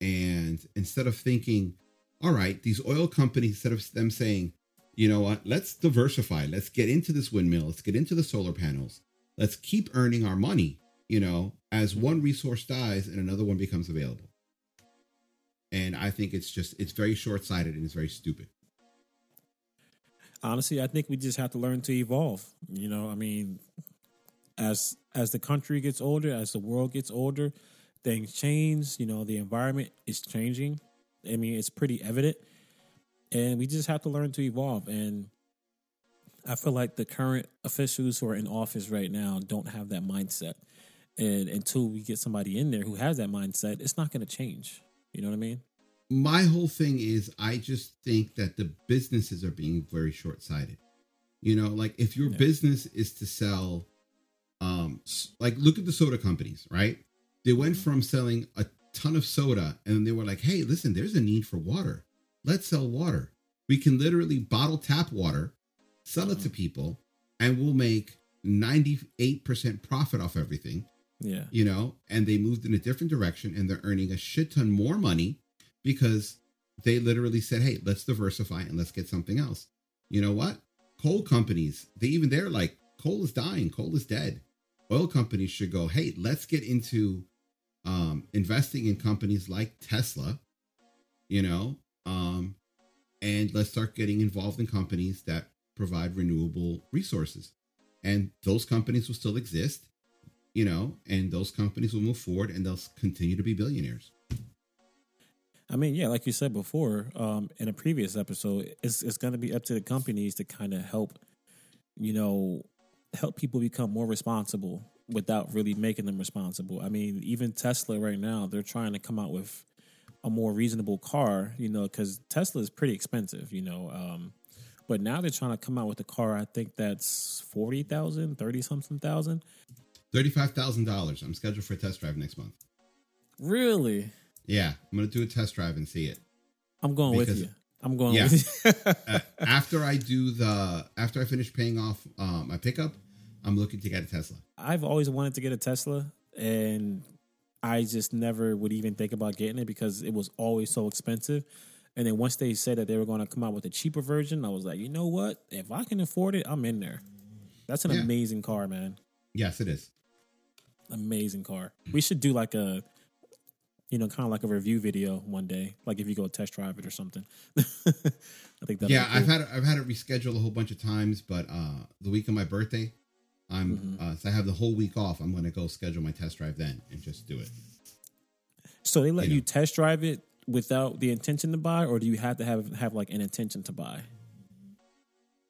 And instead of thinking, all right, these oil companies, instead of them saying, you know what, let's diversify, let's get into this windmill, let's get into the solar panels, let's keep earning our money, you know, as one resource dies and another one becomes available. And I think it's just, it's very short sighted and it's very stupid. honestly, I think we just have to learn to evolve. You know, I mean, as as the country gets older, as the world gets older, things change. You know, the environment is changing. I mean, it's pretty evident, and we just have to learn to evolve. And I feel like the current officials who are in office right now don't have that mindset. And until we get somebody in there who has that mindset, it's not going to change. You know what I mean? my whole thing is I just think that the businesses are being very short sighted. You know, like if your Yeah. business is to sell, um, like look at the soda companies, right? They went from selling a ton of soda and they were like, hey, listen, there's a need for water. Let's sell water. We can literally bottle tap water, sell it to people, and we'll make 98% profit off everything Yeah. you know, and they moved in a different direction and they're earning a shit ton more money because they literally said, hey, let's diversify and let's get something else. You know what? Coal companies, they even they're like, coal is dying, coal is dead. Oil companies should go, hey, let's get into um, investing in companies like Tesla, you know, um, and let's start getting involved in companies that provide renewable resources. And those companies will still exist you know, and those companies will move forward and they'll continue to be billionaires. I mean, yeah, like you said before, um, in a previous episode, it's it's going to be up to the companies to kind of help, you know, help people become more responsible without really making them responsible. I mean, even Tesla right now, they're trying to come out with a more reasonable car, you know, because Tesla is pretty expensive, you know. Um, but now they're trying to come out with a car. I think that's 40,000, 30 something thousand. $35,000. I'm scheduled for a test drive next month. Really? Yeah, I'm going to do a test drive and see it. I'm going Because- with you. I'm going Yeah. with you. Uh, after I do the, after I finish paying off uh, my pickup, I'm looking to get a Tesla. I've always wanted to get a Tesla, and I just never would even think about getting it because it was always so expensive. And then once they said that they were going to come out with a cheaper version, I was like, you know what? If I can afford it, I'm in there. That's an Yeah. amazing car, man. Yes, it is. Amazing car. We should do like a, you know, kind of like a review video one day, like if you go test drive it or something. I think that. yeah, I've had it, I've had it rescheduled a whole bunch of times, but uh, the week of my birthday, I'm Mm-hmm. uh, so I have the whole week off. I'm going to go schedule my test drive then and just do it. So they let you you, know. test drive it without the intention to buy, or do you have to have have like an intention to buy?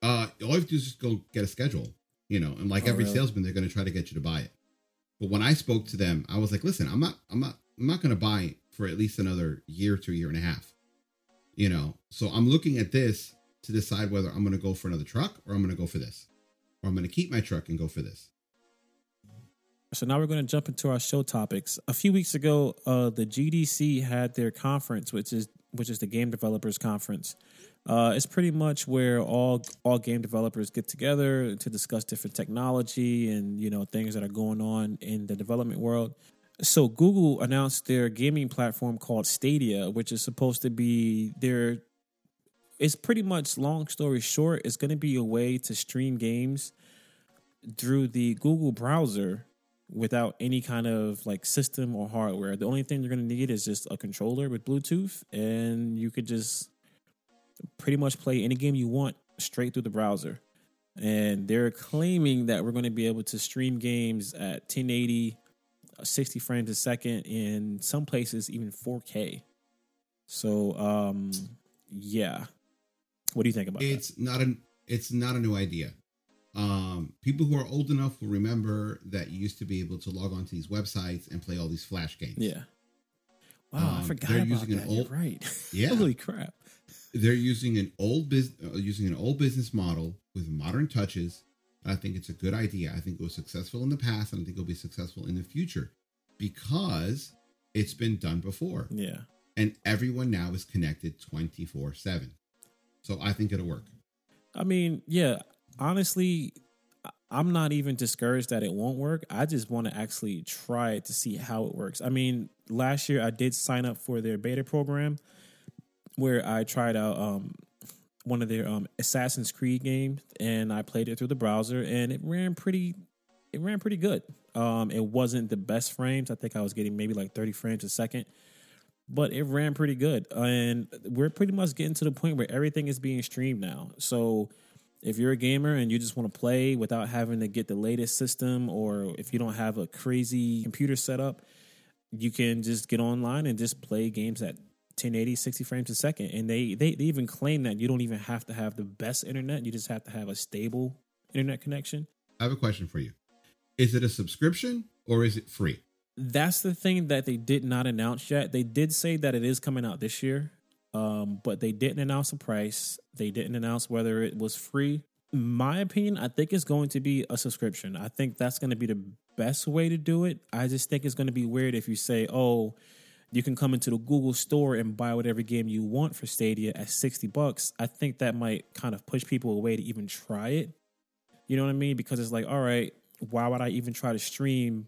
Uh, all you have to do is just go get a schedule, you know, and like Oh, every really? salesman, they're going to try to get you to buy it. But when I spoke to them, I was like, listen, I'm not, I'm not, I'm not going to buy for at least another year to a year and a half. You know, so I'm looking at this to decide whether I'm going to go for another truck or I'm going to go for this, or I'm going to keep my truck and go for this. So now we're going to jump into our show topics. A few weeks ago, uh, the GDC had their conference, which is which is the Game Developers Conference. Uh, it's pretty much where all all game developers get together to discuss different technology and you know things that are going on in the development world. So Google announced their gaming platform called Stadia, which is supposed to be their. It's pretty much long story short. It's going to be a way to stream games through the Google browser without any kind of like system or hardware. The only thing you're going to need is just a controller with Bluetooth, and you could just pretty much play any game you want straight through the browser. And they're claiming that we're going to be able to stream games at 1080, uh, 60 frames a second, in some places even 4K. So, um, yeah. What do you think about it's that? not an it's not a new idea. Um, people who are old enough will remember that you used to be able to log onto these websites and play all these flash games. Yeah. Wow, I Um, forgot they're about using an that. old- You're right. Yeah. Holy crap. They're using an old business uh, using an old business model with modern touches. I think it's a good idea. I think it was successful in the past, and I think it'll be successful in the future because it's been done before, Yeah. and everyone now is connected twenty four seven. So I think it'll work. I mean, yeah, honestly, I'm not even discouraged that it won't work. I just want to actually try it to see how it works. I mean, last year I did sign up for their beta program where I tried out um, one of their um, Assassin's Creed games and I played it through the browser and it ran pretty it ran pretty good. Um, it wasn't the best frames. I think I was getting maybe like 30 frames a second. But it ran pretty good. And we're pretty much getting to the point where everything is being streamed now. So if you're a gamer and you just want to play without having to get the latest system or if you don't have a crazy computer setup, you can just get online and just play games at 1080 60 frames a second and they, they they even claim that you don't even have to have the best internet you just have to have a stable internet connection. I have a question for you. Is it a subscription or is it free? that's the thing that they did not announce yet. They did say that it is coming out this year um, but they didn't announce a price. They didn't announce whether it was free. My opinion i think it's going to be a subscription. I think that's going to be the best way to do it. I just think it's going to be weird if you say oh you can come into the google store and buy whatever game you want for stadia at 60 bucks. I think that might kind of push people away to even try it. You know what i mean? Because it's like all right why would i even try to stream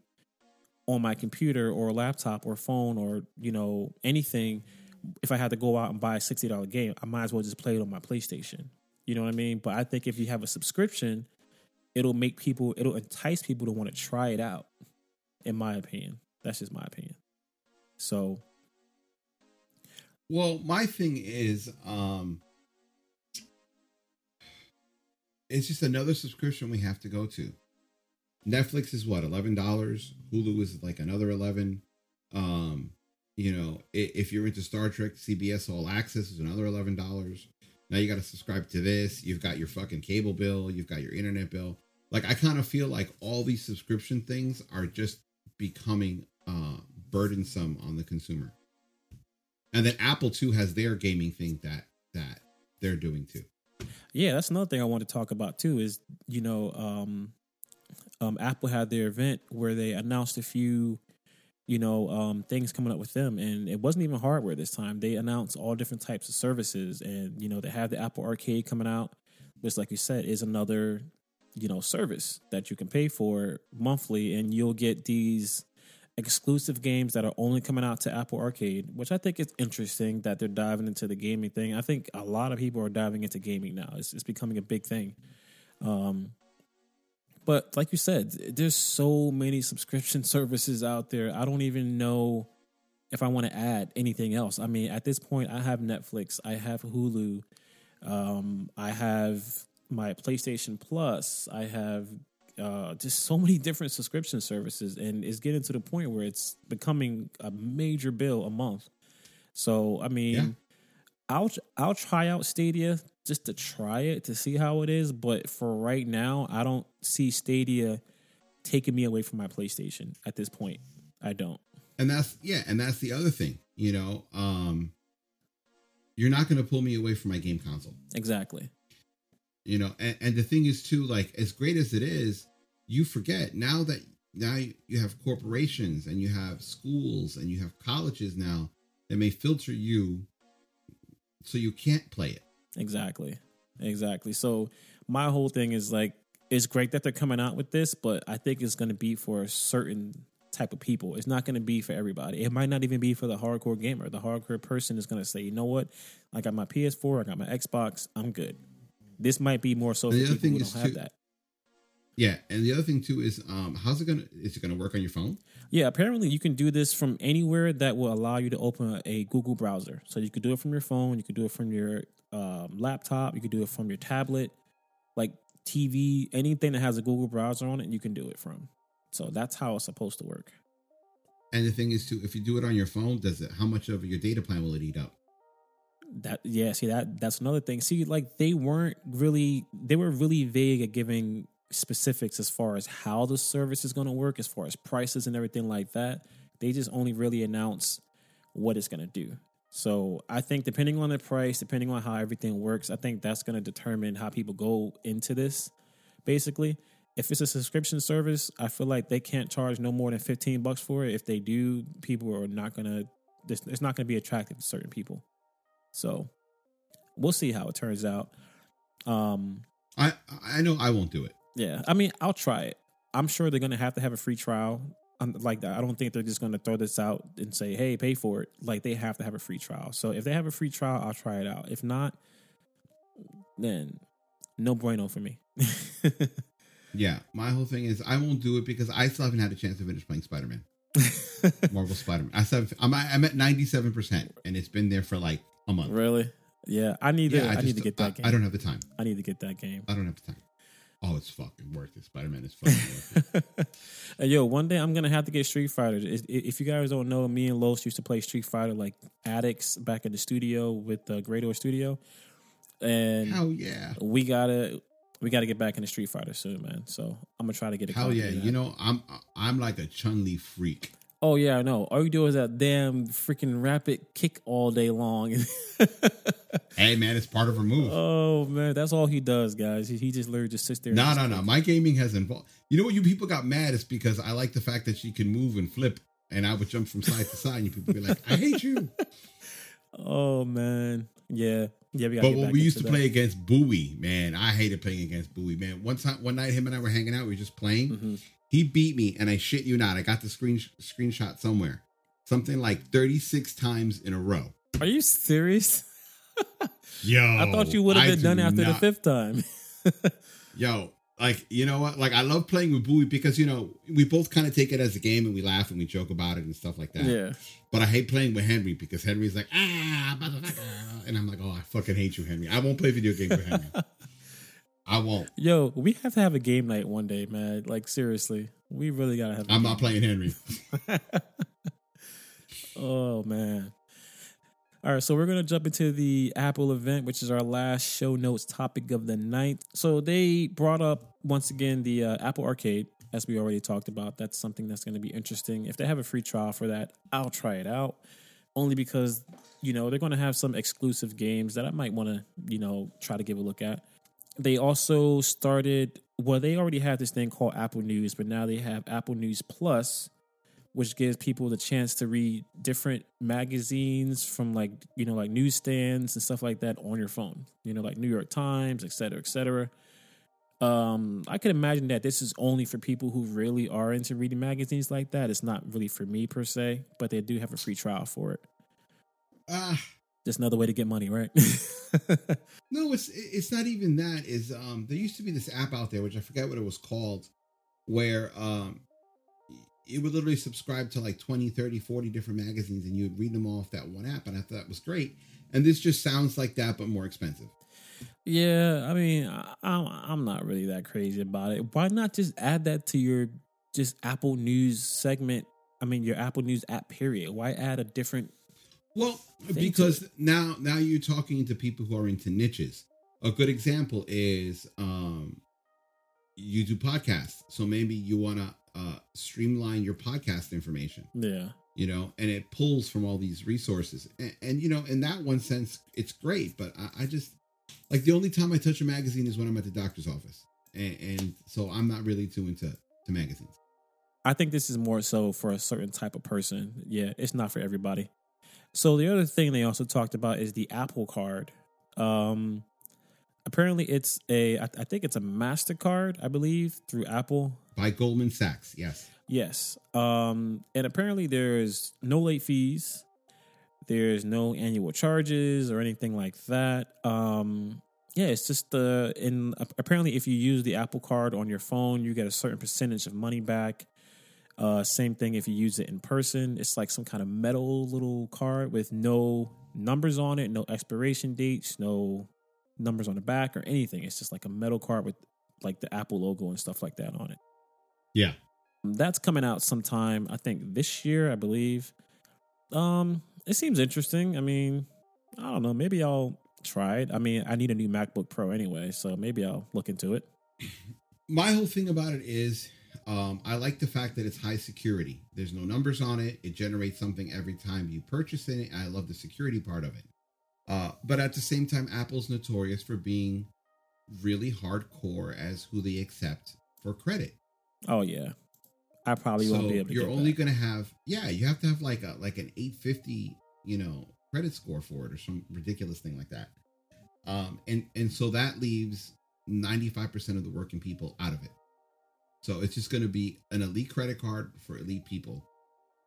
on my computer or laptop or phone or you know anything if i had to go out and buy a $60 game? I might as well just play it on my playstation. You know what i mean? But i think if you have a subscription it'll make people it'll entice people to want to try it out in my opinion. That's just my opinion so Well, my thing is, um, it's just another subscription we have to go to. Netflix is what eleven dollars. Hulu is like another eleven. Um, you know, if you're into Star Trek, CBS All Access is another eleven dollars. Now you got to subscribe to this. You've got your fucking cable bill. You've got your internet bill. Like I kind of feel like all these subscription things are just becoming uh, burdensome on the consumer. And then Apple too has their gaming thing that that they're doing too. Yeah, that's another thing I want to talk about too. Is you know, um, um, Apple had their event where they announced a few, you know, um, things coming up with them, and it wasn't even hardware this time. They announced all different types of services, and you know, they have the Apple Arcade coming out, which, like you said, is another, you know, service that you can pay for monthly, and you'll get these exclusive games that are only coming out to Apple Arcade, which I think is interesting that they're diving into the gaming thing. I think a lot of people are diving into gaming now. It's, it's becoming a big thing. Um, but like you said, there's so many subscription services out there. I don't even know if I want to add anything else. I mean, at this point, I have Netflix, I have Hulu, um, I have my PlayStation Plus, I have uh, just so many different subscription services, and it's getting to the point where it's becoming a major bill a month. So, I mean, Yeah. I'll I'll try out Stadia just to try it to see how it is, but for right now, I don't see Stadia taking me away from my PlayStation at this point. I don't. And that's yeah, and that's the other thing. you know, um, you're not going to pull me away from my game console. Exactly. You know, and, and the thing is too, like as great as it is, you forget now that now you have corporations and you have schools and you have colleges now that may filter you so you can't play it. Exactly. Exactly. So my whole thing is like it's great that they're coming out with this, but I think it's going to be for a certain type of people. It's not going to be for everybody. It might not even be for the hardcore gamer. The hardcore person is going to say, "You know what? I got my PS4, I got my Xbox, I'm good." This might be more so for people who don't have too- that. Yeah, and the other thing too is, um, how's it gonna? Is it gonna work on your phone? Yeah, apparently you can do this from anywhere that will allow you to open a Google browser. So you could do it from your phone, you could do it from your um, laptop, you could do it from your tablet, like TV, anything that has a Google browser on it, you can do it from. So that's how it's supposed to work. And the thing is too, if you do it on your phone, does it? How much of your data plan will it eat up? That yeah, see that that's another thing. See, like they weren't really they were really vague at giving specifics as far as how the service is going to work, as far as prices and everything like that. They just only really announce what it's going to do. So I think depending on the price, depending on how everything works, I think that's going to determine how people go into this. Basically, if it's a subscription service, I feel like they can't charge no more than fifteen bucks for it. If they do, people are not going to. It's not going to be attractive to certain people. So we'll see how it turns out. Um, I I know I won't do it. yeah, I mean, I'll try it. I'm sure they're gonna have to have a free trial. I'm, like that, I don't think they're just gonna throw this out and say, "Hey, pay for it." Like they have to have a free trial. So if they have a free trial, I'll try it out. If not, then no bueno for me. Yeah, my whole thing is I won't do it because I still haven't had a chance to finish playing Spider Man, Marvel Spider Man. I I'm I'm at ninety seven percent, and it's been there for like a month. really? Yeah, I need to. Yeah, I, just, need to get that I, game. I don't have the time. I need to get that game. I don't have the time. Oh, it's fucking worth it. Spider Man is fucking worth it. Hey, yo, one day I'm gonna have to get Street Fighter. If you guys don't know, me and Los used to play Street Fighter like addicts back in the studio with the Great Or Studio, and Hell yeah. we gotta we gotta get back into Street Fighter soon, man. So I'm gonna try to get a Hell copy yeah. You know, I'm I'm like a Chun Li freak. Oh yeah, I know. All you do is that damn freaking rapid kick all day long. Hey man, it's part of her move. oh man, that's all he does, guys. He, he just literally just sits there. No, no, no. My gaming has involved. You know what? You people got mad is because I like the fact that she can move and flip, and I would jump from side to side, and you people be like, "I hate you." Oh man, yeah, yeah. We But when we used to that. play against Bowie, man, I hated playing against Bowie, man. One time, one night, him and I were hanging out. We were just playing. Mhm. He beat me, and I shit you not, I got the screen screenshot somewhere. Something like thirty six times in a row. Are you serious? Yo, I thought you would have been do done after the fifth time. Yo, like you know what? Like I love playing with Bowie because you know we both kind of take it as a game and we laugh and we joke about it and stuff like that. yeah. But I hate playing with Henry because Henry's like ah motherfucker, and I'm like oh I fucking hate you Henry. I won't play video games with Henry. I won't. Yo, we have to have a game night one day, man. Like seriously, we really gotta have. a I'm not playing Henry. Oh man. All right, so we're gonna jump into the Apple event, which is our last show notes topic of the night. So they brought up once again the uh, Apple Arcade, as we already talked about. That's something that's gonna be interesting. If they have a free trial for that, I'll try it out. Only because you know they're gonna have some exclusive games that I might want to you know try to give a look at. They also started. Well, they already had this thing called Apple News, but now they have Apple News Plus, which gives people the chance to read different magazines from like you know like newsstands and stuff like that on your phone you know like new york times et cetera et cetera um i can imagine that this is only for people who really are into reading magazines like that it's not really for me per se but they do have a free trial for it Ah, just another way to get money right? No, it's it's not even that. Is um there used to be this app out there which I forget what it was called, where um it would literally subscribe to like 20 30 40 different magazines and you would read them all off that one app and i thought that was great. And this just sounds like that but more expensive. Yeah i mean I, I'm, I'm not really that crazy about it. Why not just add that to your just apple news segment? I mean your apple news app period. Why add a different well because now now you're talking to people who are into niches a good example is um you do podcasts so maybe you want to uh streamline your podcast information yeah you know, and it pulls from all these resources. And, and you know, in that one sense, it's great. But I, I, just like the only time I touch a magazine is when I'm at the doctor's office, and, and so I'm not really too into to magazines. I think this is more so for a certain type of person. Yeah, it's not for everybody. So the other thing they also talked about is the Apple Card. Um, apparently, it's a I, I think it's a Mastercard, I believe, through Apple by Goldman Sachs. Yes. Yes. Um, and apparently, there's no late fees. There's no annual charges or anything like that. Um, yeah, it's just the uh, in apparently if you use the Apple Card on your phone, you get a certain percentage of money back. Uh, same thing if you use it in person. It's like some kind of metal little card with no numbers on it, no expiration dates, no numbers on the back or anything. It's just like a metal card with like the Apple logo and stuff like that on it. Yeah. That's coming out sometime, I think this year, I believe. Um, it seems interesting. I mean, I don't know. Maybe I'll try it. I mean, I need a new MacBook Pro anyway, so maybe I'll look into it. My whole thing about it is um, I like the fact that it's high security. There's no numbers on it. It generates something every time you purchase it. I love the security part of it. Uh, but at the same time, Apple's notorious for being really hardcore as who they accept for credit. Oh yeah, I probably so won't be able. To You're only going to have yeah, you have to have like a like an 850, you know, credit score for it or some ridiculous thing like that. Um, and and so that leaves 95% of the working people out of it. So it's just going to be an elite credit card for elite people,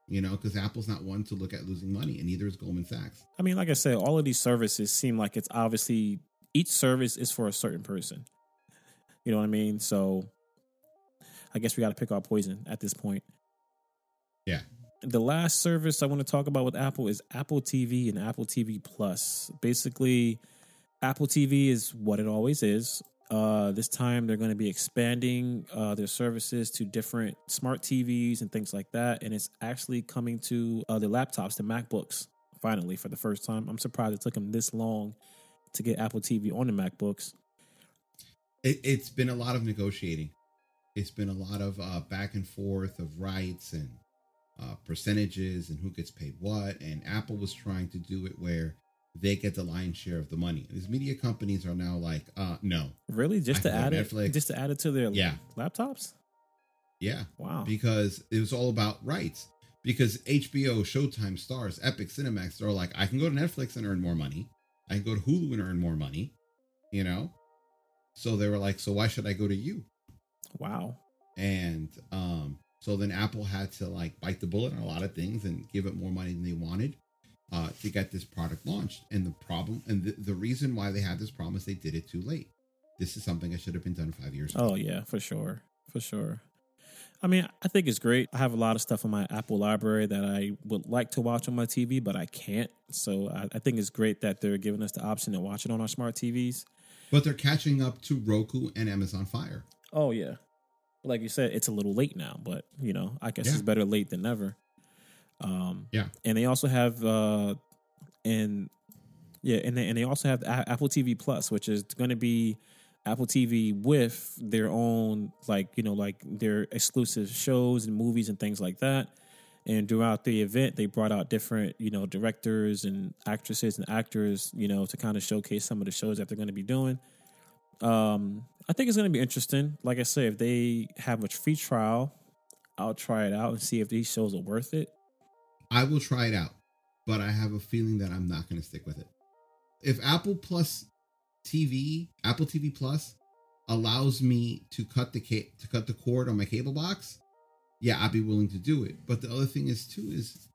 you know, because Apple's not one to look at losing money, and neither is Goldman Sachs. I mean, like I said, all of these services seem like it's obviously each service is for a certain person. You know what I mean? So I guess we got to pick our poison at this point. Yeah. The last service I want to talk about with Apple is Apple TV and Apple TV Plus. Basically, Apple TV is what it always is uh, this time they're going to be expanding uh, their services to different smart TVs and things like that, and it's actually coming to uh, the laptops, the MacBooks. Finally, for the first time, I'm surprised it took them this long to get Apple TV on the MacBooks. It, has been a lot of negotiating. It's been a lot of uh, back and forth of rights and uh, percentages and who gets paid what. And Apple was trying to do it where they get the lion's share of the money. These media companies are now like, uh, no. Really? Just I to add it just to add it to their yeah. laptops? Yeah. Wow. Because it was all about rights. Because HBO, Showtime, Starz, Epic, Cinemax, they're like, I can go to Netflix and earn more money. I can go to Hulu and earn more money. You know? So they were like, so why should I go to you? Wow. And um, so then Apple had to like bite the bullet on a lot of things and give it more money than they wanted uh, to get this product launched. And the problem, and the, the reason why they had this problem is they did it too late. This is something that should have been done five years ago. Oh, yeah, for sure. For sure. I mean, I think it's great. I have a lot of stuff in my Apple library that I would like to watch on my TV, but I can't. So I, I think it's great that they're giving us the option to watch it on our smart TVs. But they're catching up to Roku and Amazon Fire. Oh, yeah. Like you said, it's a little late now, but, you know, I guess yeah. it's better late than never. Um, yeah, and they also have uh, and yeah, and they, and they also have Apple TV Plus, which is going to be Apple TV with their own like you know like their exclusive shows and movies and things like that. And throughout the event, they brought out different you know directors and actresses and actors you know to kind of showcase some of the shows that they're going to be doing. Um, I think it's going to be interesting. Like I said, if they have a free trial, I'll try it out and see if these shows are worth it. I will try it out, but I have a feeling that I'm not going to stick with it. If Apple Plus TV, Apple TV Plus allows me to cut the ca- to cut the cord on my cable box, yeah, I'd be willing to do it. But the other thing is too is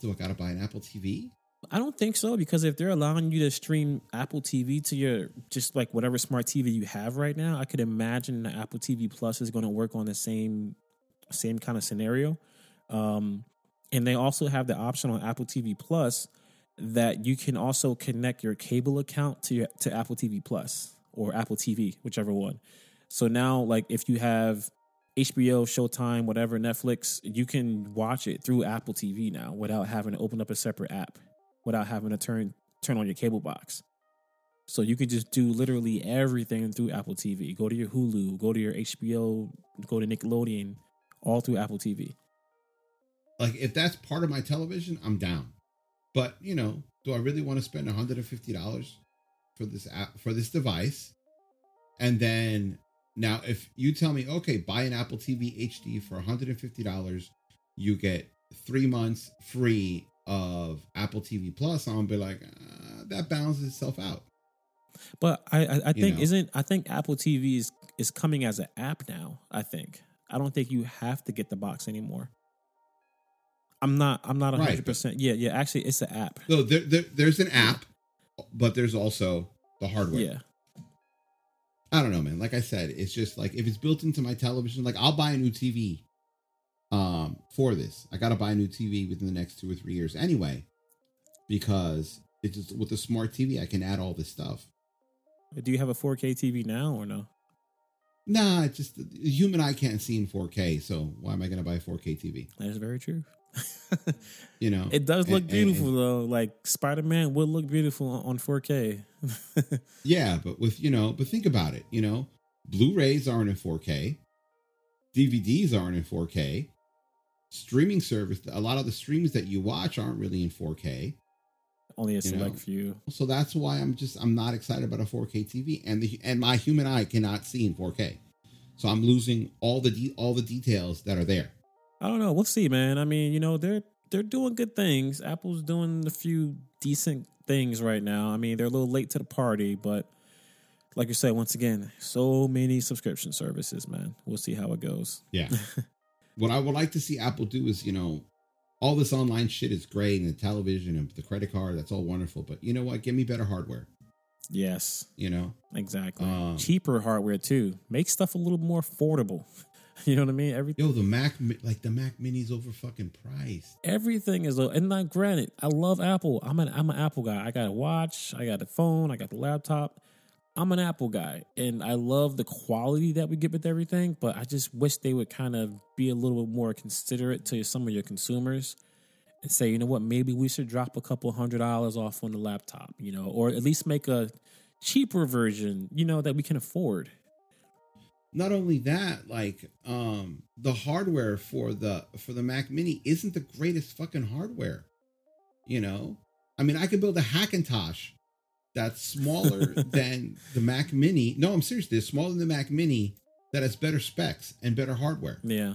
do I got to buy an Apple TV? I don't think so because if they're allowing you to stream Apple TV to your just like whatever smart TV you have right now, I could imagine the Apple TV Plus is going to work on the same same kind of scenario. Um, and they also have the option on Apple TV Plus that you can also connect your cable account to your, to Apple TV Plus or Apple TV, whichever one. So now, like if you have HBO, Showtime, whatever, Netflix, you can watch it through Apple TV now without having to open up a separate app, without having to turn turn on your cable box. So you can just do literally everything through Apple TV. Go to your Hulu, go to your HBO, go to Nickelodeon, all through Apple TV. Like if that's part of my television, I'm down. But you know, do I really want to spend 150 dollars for this app for this device? And then now, if you tell me, okay, buy an Apple TV HD for 150 dollars, you get three months free of Apple TV Plus. I'm gonna be like, uh, that balances itself out. But I, I, I think know. isn't I think Apple TV is is coming as an app now. I think I don't think you have to get the box anymore. I'm not. I'm not Right, hundred percent. Yeah, yeah. Actually, it's an app. So there, there, there's an app, but there's also the hardware. Yeah, I don't know, man. Like I said, it's just like if it's built into my television, like I'll buy a new TV um for this. I gotta buy a new TV within the next two or three years anyway. Because it's just with a smart TV I can add all this stuff. Do you have a 4K TV now or no? Nah, it's just the human eye can't see in 4K, so why am I gonna buy a 4K TV? That is very true. You know? it does look and- beautiful and- though. Like Spider Man would look beautiful on on 4K. Yeah, but with you know, but think about it, you know, Blu-rays aren't in 4K, DVDs aren't in 4K, streaming service, a lot of the streams that you watch aren't really in 4K. Only a select know. few. So that's why I'm just I'm not excited about a 4K TV, and the and my human eye cannot see in 4K, so I'm losing all the de- all the details that are there. I don't know. We'll see, man. I mean, you know, they're they're doing good things. Apple's doing a few decent things right now. I mean, they're a little late to the party, but like you said, once again, so many subscription services, man. We'll see how it goes. Yeah. what I would like to see Apple do is, you know, all this online shit is great, and the television and the credit card, that's all wonderful, but you know what? Give me better hardware. Yes, You know, exactly. Um, Cheaper hardware too. Make stuff a little more affordable. you know what I mean? Everything. yo, the Mac, like the Mac Mini's over fucking priced. Everything is low. And now, granted, I love Apple. I'm an I'm an Apple guy. I got a watch. I got a phone. I got the laptop. I'm an Apple guy, and I love the quality that we get with everything. But I just wish they would kind of be a little bit more considerate to some of your consumers and say, you know what, maybe we should drop a couple hundred dollars off on the laptop, you know, or at least make a cheaper version, you know, that we can afford. Not only that, like um the hardware for the for the Mac Mini isn't the greatest fucking hardware. You know, I mean, I could build a Hackintosh that's smaller than the Mac Mini. No, I'm serious. It's smaller than the Mac Mini that has better specs and better hardware. Yeah,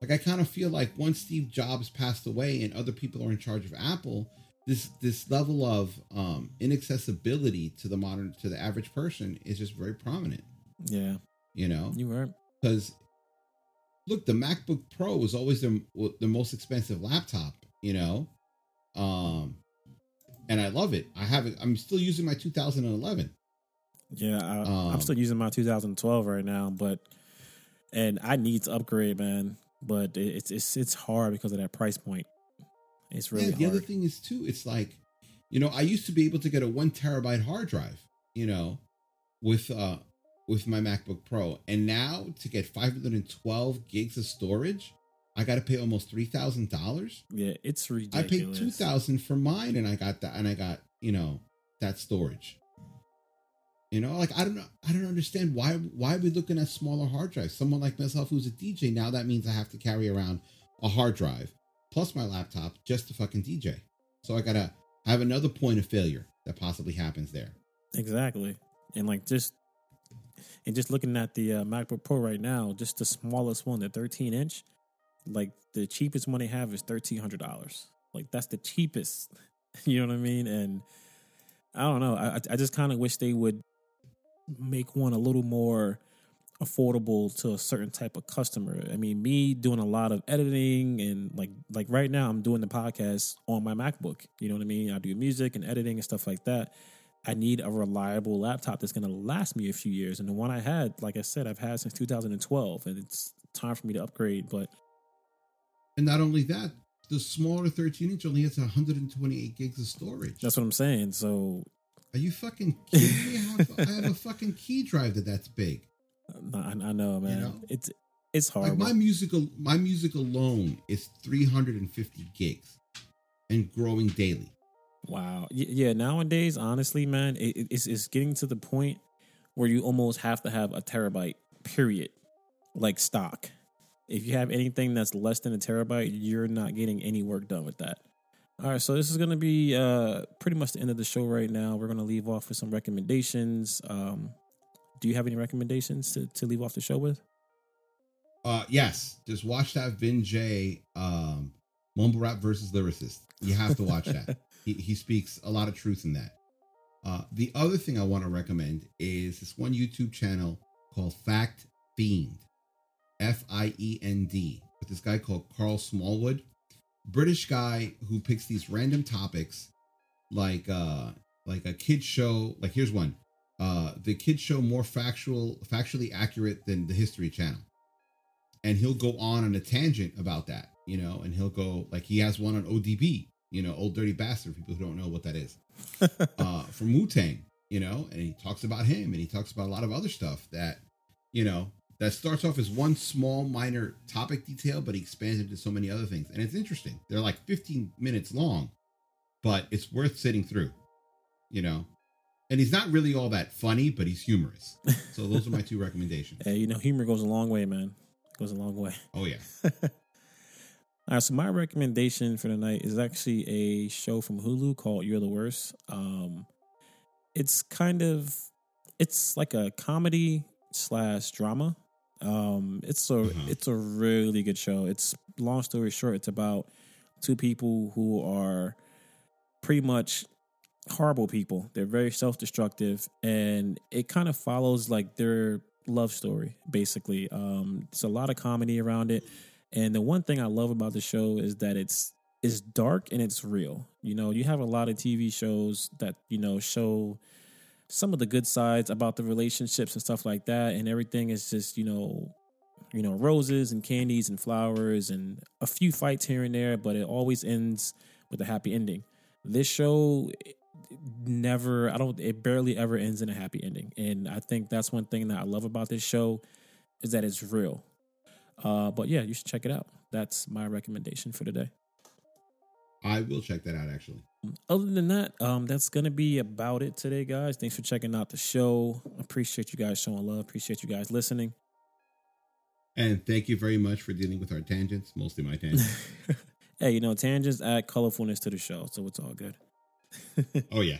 Like I kind of feel like once Steve Jobs passed away and other people are in charge of Apple, this this level of um inaccessibility to the modern to the average person is just very prominent. Yeah, You know, you right. because look, the MacBook Pro was always the the most expensive laptop. You know, um, and I love it. I have it. I'm still using my 2011. Yeah, I, I'm Um, still using my 2012 right now, but and I need to upgrade, man. But it- it's it's it's hard because of that price point. It's really yeah, the hard. other thing is too, it's like, you know, I used to be able to get a one terabyte hard drive, you know, with uh with my MacBook Pro, and now to get 512 gigs of storage, I got to pay almost three thousand dollars. yeah, it's ridiculous. I paid two thousand for mine, and I got that, and I got you know that storage. You know, like I don't know, I don't understand why why are we looking at smaller hard drives? Someone like myself who's a DJ now, that means I have to carry around a hard drive plus my laptop just to fucking DJ. So I gotta have another point of failure that possibly happens there. Exactly, and like just and just looking at the uh, MacBook Pro right now, just the smallest one, the 13 inch, like the cheapest one they have is thirteen hundred dollars. Like that's the cheapest. You know what I mean? And I don't know. I I just kind of wish they would make one a little more affordable to a certain type of customer. I mean, me doing a lot of editing and like like right now I'm doing the podcast on my MacBook. You know what I mean? I do music and editing and stuff like that. I need a reliable laptop that's going to last me a few years. And the one I had, like I said, I've had since 2012 and it's time for me to upgrade, but And not only that, the smaller 13 inch only has 128 gigs of storage. that's what I'm saying. So Are you fucking kidding me? I have, I have a fucking key drive that that's big. I, I know, man. know? It's it's hard. Like my musical, my music alone is 350 gigs, and growing daily. Wow. Yeah. Nowadays, honestly, man, it, it- it's it's getting to the point where you almost have to have a terabyte. Period. Like stock. If you have anything that's less than a terabyte, you're not getting any work done with that. All right, so this is going to be uh, pretty much the end of the show right now. We're going to leave off with some recommendations. Um, do you have any recommendations to, to leave off the show with? Uh, yes, just watch that Vin J um, mumble rap versus lyricist. You have to watch that. he, he speaks a lot of truth in that. Uh, the other thing I want to recommend is this one YouTube channel called Fact Fiend, F I E N D, with this guy called Karl Smallwood, British guy who picks these random topics, like uh, like a kid show. Like here's one, uh, the kid show more factual, factually accurate than the History Channel, and he'll go on on a tangent about that, you know, and he'll go like he has one on ODB, you know, Old Dirty Bastard. People who don't know what that is, uh, from Wu Tang, you know, and he talks about him and he talks about a lot of other stuff that, you know, that starts off as one small minor topic detail, but he expands into so many other things. And it's interesting. They're like 15 minutes long, but it's worth sitting through, you know. And he's not really all that funny, but he's humorous. So those are my two recommendations. Hey, you know, humor goes a long way, man. It goes a long way. Oh yeah. All right, so my recommendation for tonight is actually a show from Hulu called You're the Worst. Um, it's kind of it's like a comedy slash drama. Um, it's a Uh-huh. it's a really good show. It's long story short, it's about two people who are pretty much horrible people. They're very self destructive, and it kind of follows like their love story basically. Um, it's a lot of comedy around it, and the one thing I love about the show is that it's it's dark and it's real. You know, you have a lot of TV shows that you know show some of the good sides about the relationships and stuff like that, and everything is just you know, you know, roses and candies and flowers and a few fights here and there, but it always ends with a happy ending. This show never, I don't, it barely ever ends in a happy ending, and I think that's one thing that I love about this show is that it's real. Uh, but yeah, you should check it out. That's my recommendation for today. I will check that out actually. Other than that, um, that's gonna be about it today, guys. Thanks for checking out the show. Appreciate you guys showing love. Appreciate you guys listening. And thank you very much for dealing with our tangents, mostly my tangents. hey, you know, tangents add colorfulness to the show, so it's all good. oh yeah.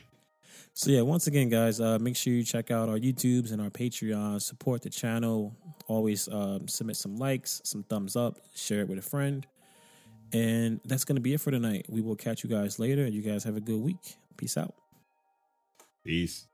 So yeah, once again, guys, uh, make sure you check out our YouTubes and our Patreon. Support the channel. Always um, submit some likes, some thumbs up, share it with a friend. And that's gonna be it for tonight. We will catch you guys later, and you guys have a good week. Peace out. Peace.